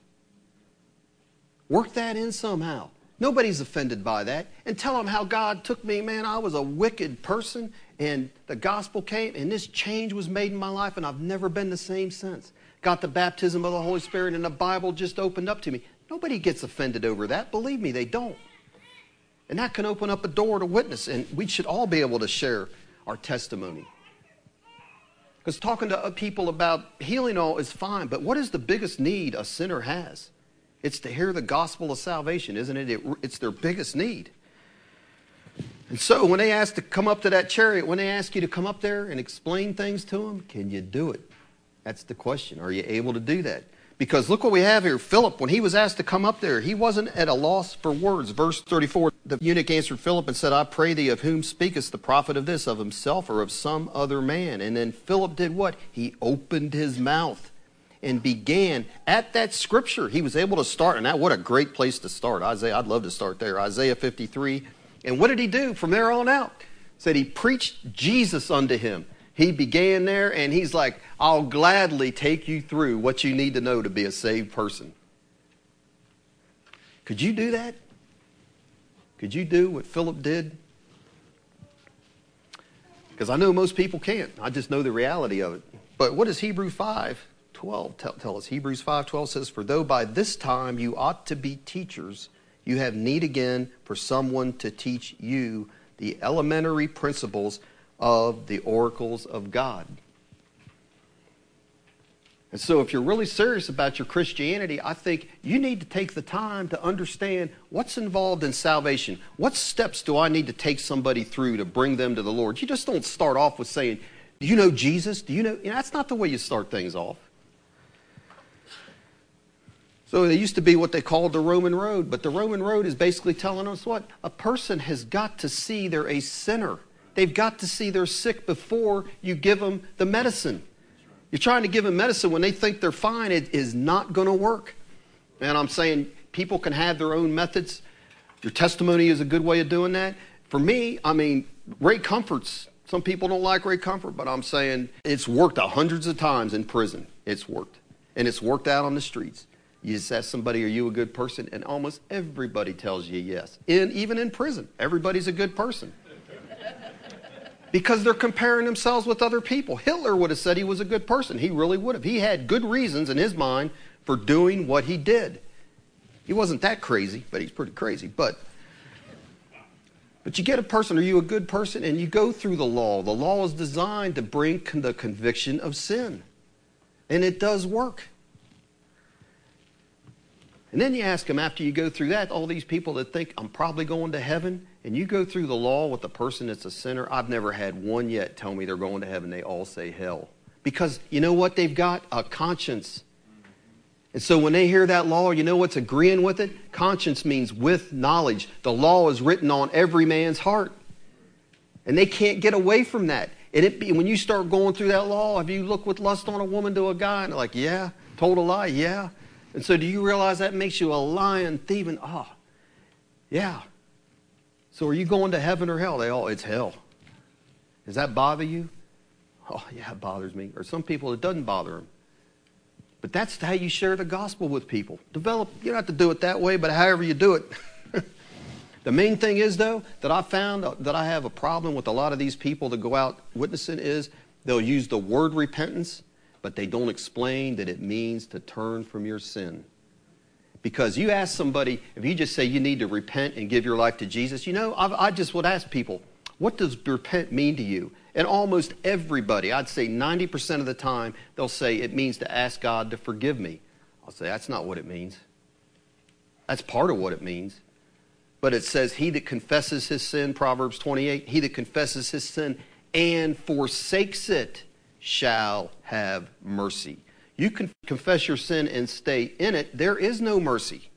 Work that in somehow. Nobody's offended by that. And tell them how God took me, man. I was a wicked person, and the gospel came, and this change was made in my life, and I've never been the same since. Got the baptism of the Holy Spirit, and the Bible just opened up to me. Nobody gets offended over that. Believe me, they don't. And that can open up a door to witness, and we should all be able to share our testimony. Because talking to uh, people about healing all is fine, but what is the biggest need a sinner has? It's to hear the gospel of salvation, isn't it? it it's their biggest need. And so when they ask to come up to that chariot, when they ask you to come up there and explain things to them, can you do it? That's the question. Are you able to do that? Because look what we have here. Philip, when he was asked to come up there, he wasn't at a loss for words. Verse 34 the eunuch answered Philip and said, I pray thee, of whom speakest the prophet of this, of himself or of some other man? And then Philip did what? He opened his mouth and began at that scripture. He was able to start, and that what a great place to start. Isaiah, I'd love to start there. Isaiah 53. And what did he do from there on out? Said he preached Jesus unto him he began there and he's like, I'll gladly take you through what you need to know to be a saved person. Could you do that? Could you do what Philip did? Because I know most people can't. I just know the reality of it. But what does Hebrew 5 12 tell, tell us? Hebrews 5 12 says, For though by this time you ought to be teachers, you have need again for someone to teach you the elementary principles of the oracles of God. And so, if you're really serious about your Christianity, I think you need to take the time to understand what's involved in salvation. What steps do I need to take somebody through to bring them to the Lord? You just don't start off with saying, Do you know Jesus? Do you know? You know that's not the way you start things off. So, it used to be what they called the Roman road, but the Roman road is basically telling us what? A person has got to see they're a sinner. They've got to see they're sick before you give them the medicine. You're trying to give them medicine when they think they're fine, it is not going to work. And I'm saying people can have their own methods. Your testimony is a good way of doing that. For me, I mean, Ray Comfort's, some people don't like Ray Comfort, but I'm saying it's worked hundreds of times in prison. It's worked. And it's worked out on the streets. You just ask somebody, are you a good person? And almost everybody tells you yes. Even in prison, everybody's a good person because they're comparing themselves with other people. Hitler would have said he was a good person. He really would have. He had good reasons in his mind for doing what he did. He wasn't that crazy, but he's pretty crazy. But but you get a person, are you a good person? And you go through the law. The law is designed to bring the conviction of sin. And it does work. And then you ask them after you go through that, all these people that think I'm probably going to heaven, and you go through the law with a person that's a sinner, I've never had one yet tell me they're going to heaven. They all say hell. Because you know what they've got? A conscience. And so when they hear that law, you know what's agreeing with it? Conscience means with knowledge. The law is written on every man's heart. And they can't get away from that. And it, be, when you start going through that law, have you looked with lust on a woman to a guy? And like, yeah. Told a lie? Yeah. And so do you realize that makes you a lying, thieving? Oh, ah, Yeah. So are you going to heaven or hell? They all, it's hell. Does that bother you? Oh, yeah, it bothers me. Or some people, it doesn't bother them. But that's how you share the gospel with people. Develop, you don't have to do it that way, but however you do it. the main thing is, though, that I found that I have a problem with a lot of these people that go out witnessing is they'll use the word repentance, but they don't explain that it means to turn from your sin. Because you ask somebody, if you just say you need to repent and give your life to Jesus, you know, I, I just would ask people, what does repent mean to you? And almost everybody, I'd say 90% of the time, they'll say it means to ask God to forgive me. I'll say that's not what it means. That's part of what it means. But it says, He that confesses his sin, Proverbs 28, he that confesses his sin and forsakes it shall have mercy. You can confess your sin and stay in it, there is no mercy.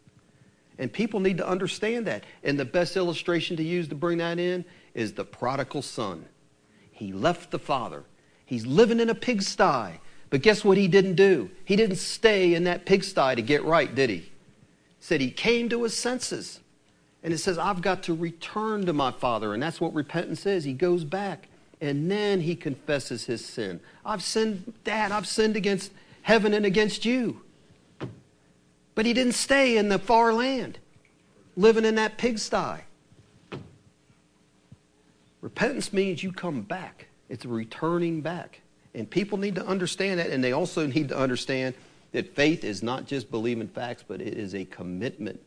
And people need to understand that. And the best illustration to use to bring that in is the prodigal son. He left the father. He's living in a pigsty. But guess what he didn't do? He didn't stay in that pigsty to get right, did he? said he came to his senses. And it says, I've got to return to my father. And that's what repentance is. He goes back and then he confesses his sin. I've sinned, Dad, I've sinned against heaven and against you. But he didn't stay in the far land, living in that pigsty. Repentance means you come back. It's returning back. And people need to understand that, and they also need to understand that faith is not just believing facts, but it is a commitment.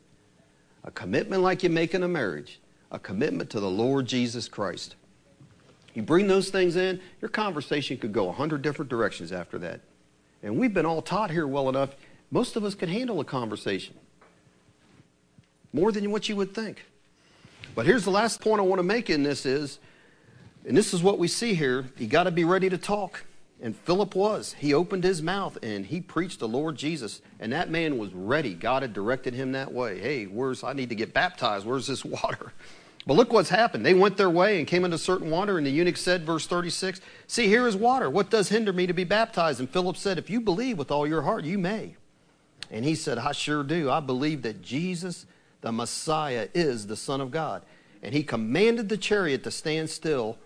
A commitment like you make in a marriage, a commitment to the Lord Jesus Christ. You bring those things in, your conversation could go a hundred different directions after that. And we've been all taught here well enough, most of us can handle a conversation. More than what you would think. But here's the last point I want to make in this is, and this is what we see here, you got to be ready to talk. And Philip was. He opened his mouth and he preached the Lord Jesus. And that man was ready. God had directed him that way. Hey, where's I need to get baptized? Where's this water? But look what's happened. They went their way and came into certain water, and the eunuch said, verse 36, See, here is water. What does hinder me to be baptized? And Philip said, If you believe with all your heart, you may. And he said, I sure do. I believe that Jesus, the Messiah, is the Son of God. And he commanded the chariot to stand still,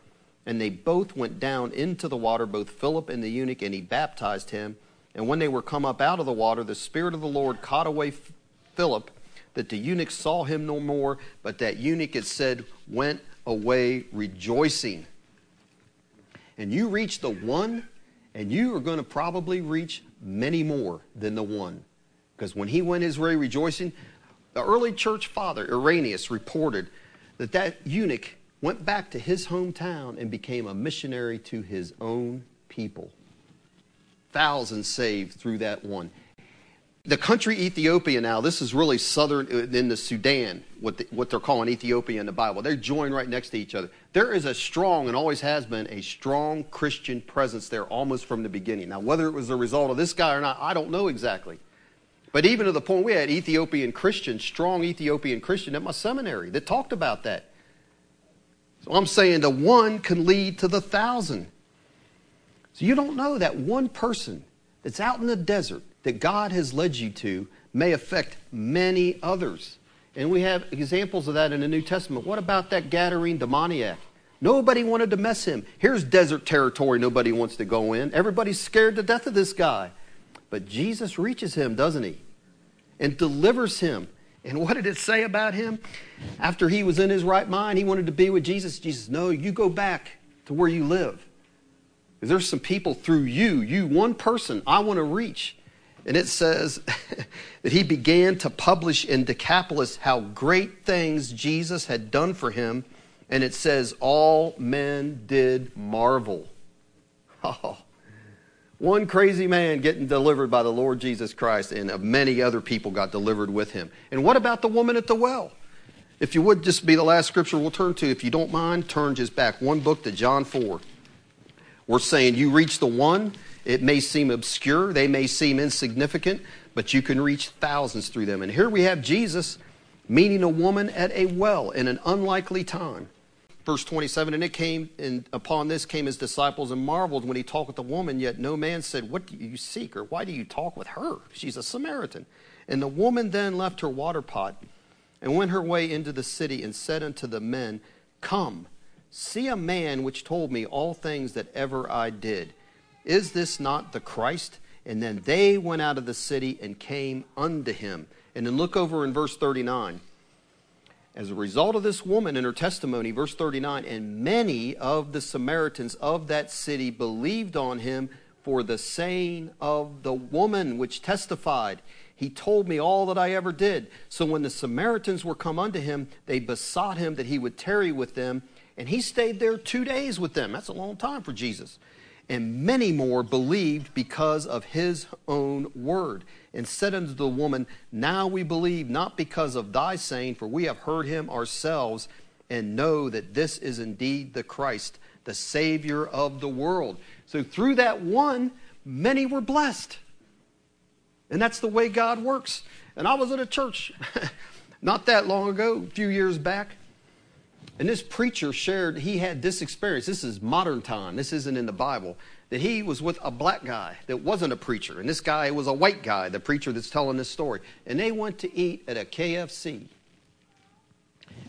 and they both went down into the water, both Philip and the eunuch, and he baptized him. And when they were come up out of the water, the Spirit of the Lord caught away Philip that the eunuch saw him no more, but that eunuch, it said, went away rejoicing. And you reach the one, and you are going to probably reach many more than the one. Because when he went his way rejoicing, the early church father, Irenaeus, reported that that eunuch went back to his hometown and became a missionary to his own people. Thousands saved through that one the country Ethiopia now, this is really southern uh, in the Sudan, what, the, what they're calling Ethiopia in the Bible. They're joined right next to each other. There is a strong, and always has been, a strong Christian presence there almost from the beginning. Now, whether it was a result of this guy or not, I don't know exactly. But even to the point we had Ethiopian Christians, strong Ethiopian Christian at my seminary that talked about that. So I'm saying the one can lead to the thousand. So you don't know that one person that's out in the desert that God has led you to may affect many others. And we have examples of that in the New Testament. What about that Gadarene demoniac? Nobody wanted to mess him. Here's desert territory nobody wants to go in. Everybody's scared to death of this guy. But Jesus reaches him, doesn't he? And delivers him. And what did it say about him? After he was in his right mind, he wanted to be with Jesus. Jesus, no, you go back to where you live. There's some people through you, you one person, I want to reach. And it says that he began to publish in Decapolis how great things Jesus had done for him. And it says, all men did marvel. Oh, one crazy man getting delivered by the Lord Jesus Christ, and many other people got delivered with him. And what about the woman at the well? If you would just be the last scripture we'll turn to, if you don't mind, turn just back one book to John 4. We're saying you reach the one it may seem obscure, they may seem insignificant, but you can reach thousands through them. And here we have Jesus meeting a woman at a well in an unlikely time. Verse 27 And it came, and upon this came his disciples and marveled when he talked with the woman, yet no man said, What do you seek, or why do you talk with her? She's a Samaritan. And the woman then left her water pot and went her way into the city and said unto the men, Come, see a man which told me all things that ever I did. Is this not the Christ? And then they went out of the city and came unto him. And then look over in verse 39. As a result of this woman and her testimony, verse 39, and many of the Samaritans of that city believed on him for the saying of the woman which testified, He told me all that I ever did. So when the Samaritans were come unto him, they besought him that he would tarry with them. And he stayed there two days with them. That's a long time for Jesus and many more believed because of his own word, and said unto the woman, Now we believe not because of thy saying, for we have heard him ourselves, and know that this is indeed the Christ, the Savior of the world. So through that one, many were blessed. And that's the way God works. And I was at a church not that long ago, a few years back, and this preacher shared, he had this experience. This is modern time, this isn't in the Bible. That he was with a black guy that wasn't a preacher. And this guy was a white guy, the preacher that's telling this story. And they went to eat at a KFC.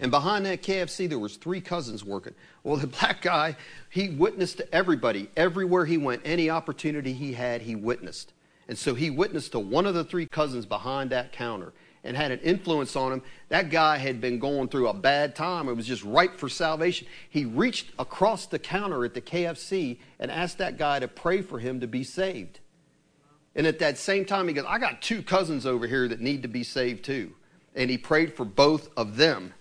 And behind that KFC, there was three cousins working. Well, the black guy, he witnessed to everybody. Everywhere he went, any opportunity he had, he witnessed. And so he witnessed to one of the three cousins behind that counter and had an influence on him. That guy had been going through a bad time. It was just ripe for salvation. He reached across the counter at the KFC and asked that guy to pray for him to be saved. And at that same time, he goes, I got two cousins over here that need to be saved too. And he prayed for both of them.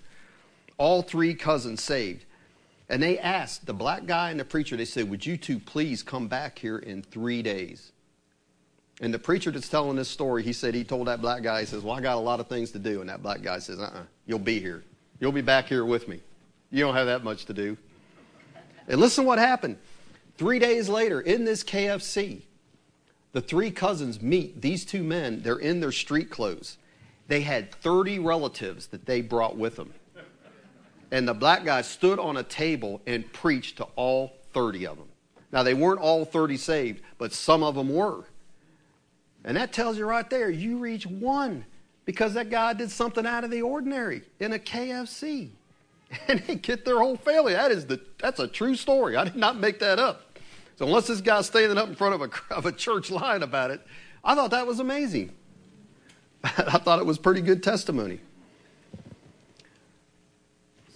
All three cousins saved. And they asked the black guy and the preacher, they said, Would you two please come back here in three days? And the preacher that's telling this story, he said he told that black guy, he says, Well, I got a lot of things to do. And that black guy says, Uh uh-uh, uh, you will be here. You'll be back here with me. You don't have that much to do. And listen what happened. Three days later, in this KFC, the three cousins meet these two men. They're in their street clothes. They had 30 relatives that they brought with them. And the black guy stood on a table and preached to all 30 of them. Now, they weren't all 30 saved, but some of them were. And that tells you right there, you reach one because that guy did something out of the ordinary in a KFC. And he get their whole family. That is the, that's a true story. I did not make that up. So unless this guy's standing up in front of a, of a church lying about it, I thought that was amazing. I thought it was pretty good testimony.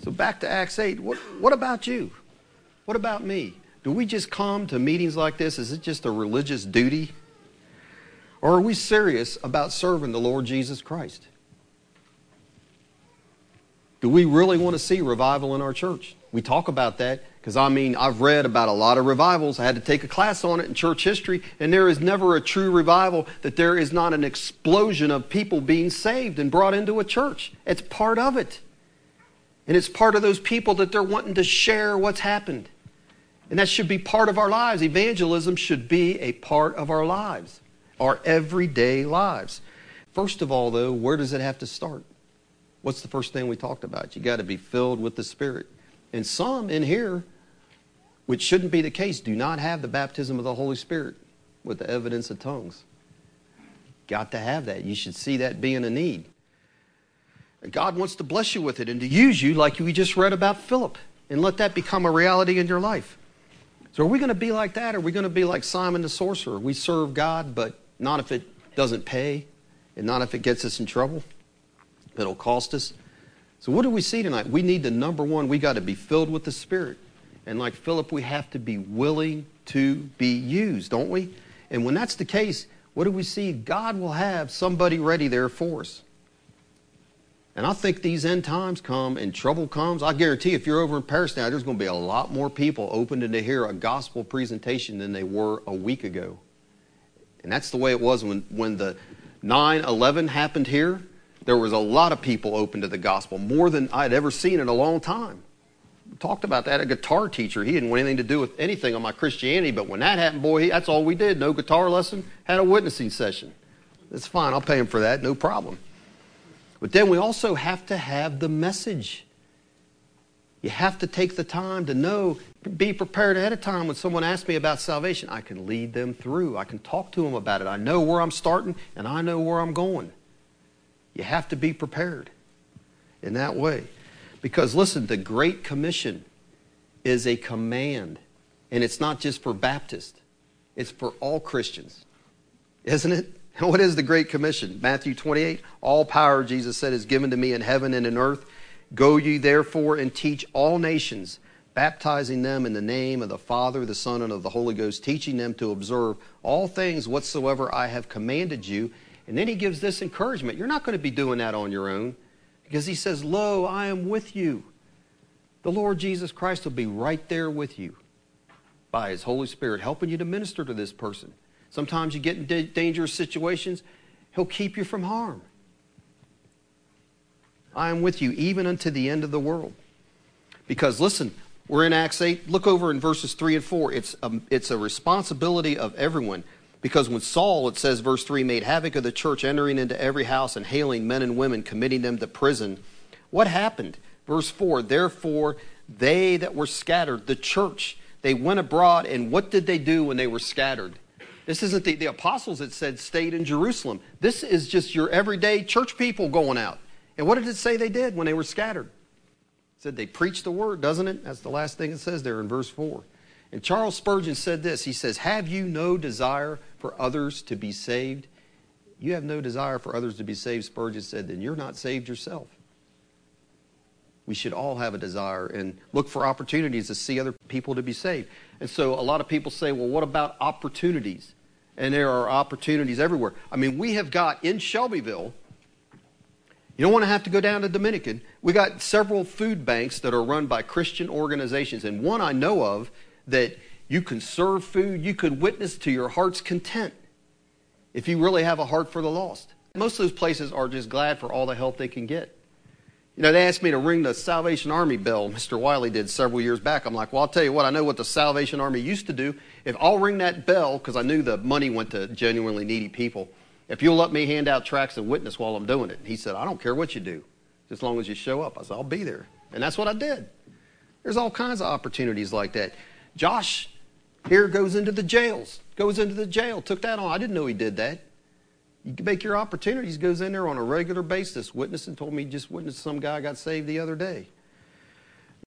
So back to Acts 8. What, what about you? What about me? Do we just come to meetings like this? Is it just a religious duty? Or are we serious about serving the Lord Jesus Christ? Do we really want to see revival in our church? We talk about that because I mean, I've read about a lot of revivals. I had to take a class on it in church history, and there is never a true revival that there is not an explosion of people being saved and brought into a church. It's part of it. And it's part of those people that they're wanting to share what's happened. And that should be part of our lives. Evangelism should be a part of our lives our everyday lives. First of all, though, where does it have to start? What's the first thing we talked about? You got to be filled with the Spirit. And some in here, which shouldn't be the case, do not have the baptism of the Holy Spirit with the evidence of tongues. Got to have that. You should see that being a need. God wants to bless you with it and to use you like we just read about Philip and let that become a reality in your life. So, are we going to be like that? Or are we going to be like Simon the sorcerer? We serve God, but not if it doesn't pay, and not if it gets us in trouble. It'll cost us. So, what do we see tonight? We need the number one, we got to be filled with the Spirit. And like Philip, we have to be willing to be used, don't we? And when that's the case, what do we see? God will have somebody ready there for us. And I think these end times come and trouble comes. I guarantee if you're over in Paris now, there's going to be a lot more people open to hear a gospel presentation than they were a week ago. And that's the way it was when, when the 9 11 happened here. There was a lot of people open to the gospel, more than I'd ever seen in a long time. We talked about that. A guitar teacher, he didn't want anything to do with anything on my Christianity, but when that happened, boy, he, that's all we did. No guitar lesson, had a witnessing session. That's fine. I'll pay him for that. No problem. But then we also have to have the message. You have to take the time to know, be prepared ahead of time when someone asks me about salvation. I can lead them through. I can talk to them about it. I know where I'm starting and I know where I'm going. You have to be prepared. in that way. Because listen, the Great Commission is a command, and it's not just for Baptists, it's for all Christians, isn't it? What is the Great Commission? Matthew 28 All power, Jesus said, is given to me in heaven and in earth. Go ye therefore and teach all nations, baptizing them in the name of the Father, the Son, and of the Holy Ghost, teaching them to observe all things whatsoever I have commanded you. And then he gives this encouragement. You're not going to be doing that on your own because he says, Lo, I am with you. The Lord Jesus Christ will be right there with you by his Holy Spirit, helping you to minister to this person. Sometimes you get in dangerous situations, he'll keep you from harm. I am with you even unto the end of the world. Because listen, we're in Acts 8. Look over in verses 3 and 4. It's a, it's a responsibility of everyone. Because when Saul, it says, verse 3, made havoc of the church, entering into every house and hailing men and women, committing them to prison, what happened? Verse 4 Therefore, they that were scattered, the church, they went abroad, and what did they do when they were scattered? This isn't the, the apostles that said stayed in Jerusalem. This is just your everyday church people going out. And what did it say they did when they were scattered? Said they preach the word, doesn't it? That's the last thing it says there in verse 4. And Charles Spurgeon said this He says, Have you no desire for others to be saved? You have no desire for others to be saved, Spurgeon said, then you're not saved yourself. We should all have a desire and look for opportunities to see other people to be saved. And so a lot of people say, well, what about opportunities? And there are opportunities everywhere. I mean, we have got in Shelbyville, you don't want to have to go down to Dominican. We got several food banks that are run by Christian organizations, and one I know of that you can serve food, you could witness to your heart's content if you really have a heart for the lost. Most of those places are just glad for all the help they can get. You know, they asked me to ring the Salvation Army bell. Mr. Wiley did several years back. I'm like, well, I'll tell you what, I know what the Salvation Army used to do. If I'll ring that bell, because I knew the money went to genuinely needy people, if you'll let me hand out tracts and witness while I'm doing it. He said, I don't care what you do, as long as you show up. I said, I'll be there. And that's what I did. There's all kinds of opportunities like that. Josh here goes into the jails, goes into the jail, took that on. I didn't know he did that. You can make your opportunities, goes in there on a regular basis, witnessing, told me just witnessed some guy got saved the other day.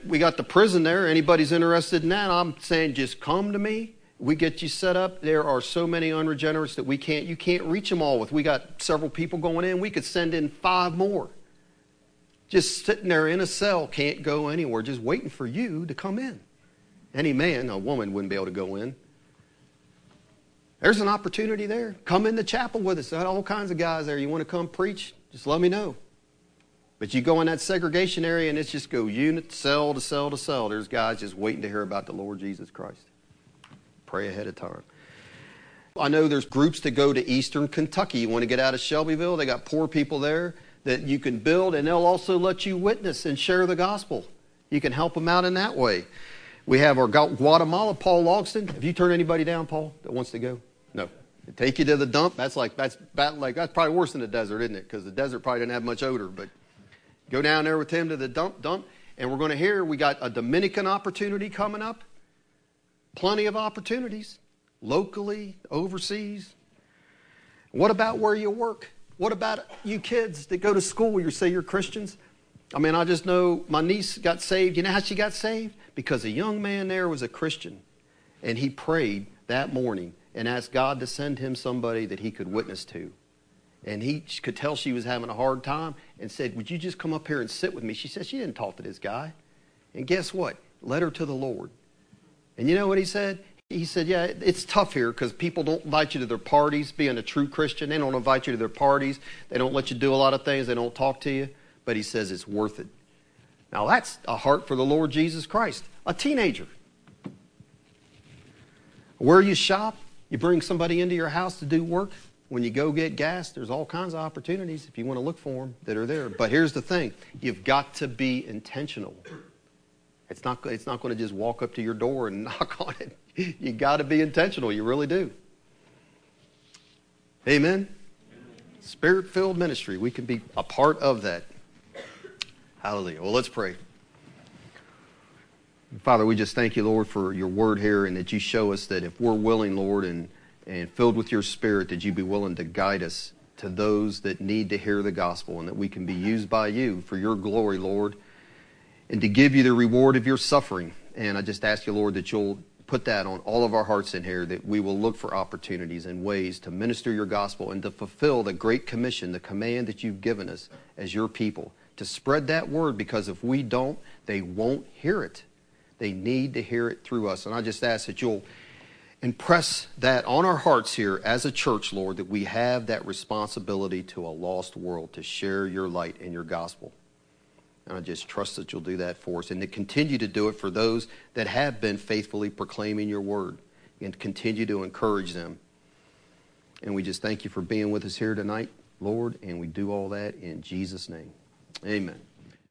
We got the prison there. Anybody's interested in that, I'm saying just come to me we get you set up. There are so many unregenerates that we can't, you can't reach them all with. We got several people going in. We could send in five more. Just sitting there in a cell, can't go anywhere, just waiting for you to come in. Any man, a woman wouldn't be able to go in. There's an opportunity there. Come in the chapel with us. All kinds of guys there. You want to come preach? Just let me know. But you go in that segregation area and it's just go unit, cell to cell to cell. There's guys just waiting to hear about the Lord Jesus Christ. Pray ahead of time. I know there's groups that go to eastern Kentucky. You want to get out of Shelbyville? They got poor people there that you can build, and they'll also let you witness and share the gospel. You can help them out in that way. We have our Guatemala, Paul Logston. Have you turned anybody down, Paul, that wants to go? No. They take you to the dump. That's like that's like that's probably worse than the desert, isn't it? Because the desert probably didn't have much odor. But go down there with him to the dump, dump, and we're going to hear we got a Dominican opportunity coming up. Plenty of opportunities, locally, overseas. What about where you work? What about you kids that go to school? You say you're Christians? I mean, I just know my niece got saved. You know how she got saved? Because a young man there was a Christian, and he prayed that morning and asked God to send him somebody that he could witness to. And he could tell she was having a hard time and said, Would you just come up here and sit with me? She said she didn't talk to this guy. And guess what? Led her to the Lord. And you know what he said? He said, Yeah, it's tough here because people don't invite you to their parties. Being a true Christian, they don't invite you to their parties. They don't let you do a lot of things. They don't talk to you. But he says it's worth it. Now, that's a heart for the Lord Jesus Christ. A teenager. Where you shop, you bring somebody into your house to do work. When you go get gas, there's all kinds of opportunities if you want to look for them that are there. But here's the thing you've got to be intentional. It's not, it's not going to just walk up to your door and knock on it. You got to be intentional. You really do. Amen. Spirit filled ministry. We can be a part of that. Hallelujah. Well, let's pray. Father, we just thank you, Lord, for your word here and that you show us that if we're willing, Lord, and, and filled with your spirit, that you be willing to guide us to those that need to hear the gospel and that we can be used by you for your glory, Lord, and to give you the reward of your suffering. And I just ask you, Lord, that you'll put that on all of our hearts in here, that we will look for opportunities and ways to minister your gospel and to fulfill the great commission, the command that you've given us as your people, to spread that word because if we don't, they won't hear it. They need to hear it through us. And I just ask that you'll impress that on our hearts here as a church, Lord, that we have that responsibility to a lost world to share your light and your gospel. And I just trust that you'll do that for us and to continue to do it for those that have been faithfully proclaiming your word and continue to encourage them. And we just thank you for being with us here tonight, Lord, and we do all that in Jesus' name. Amen.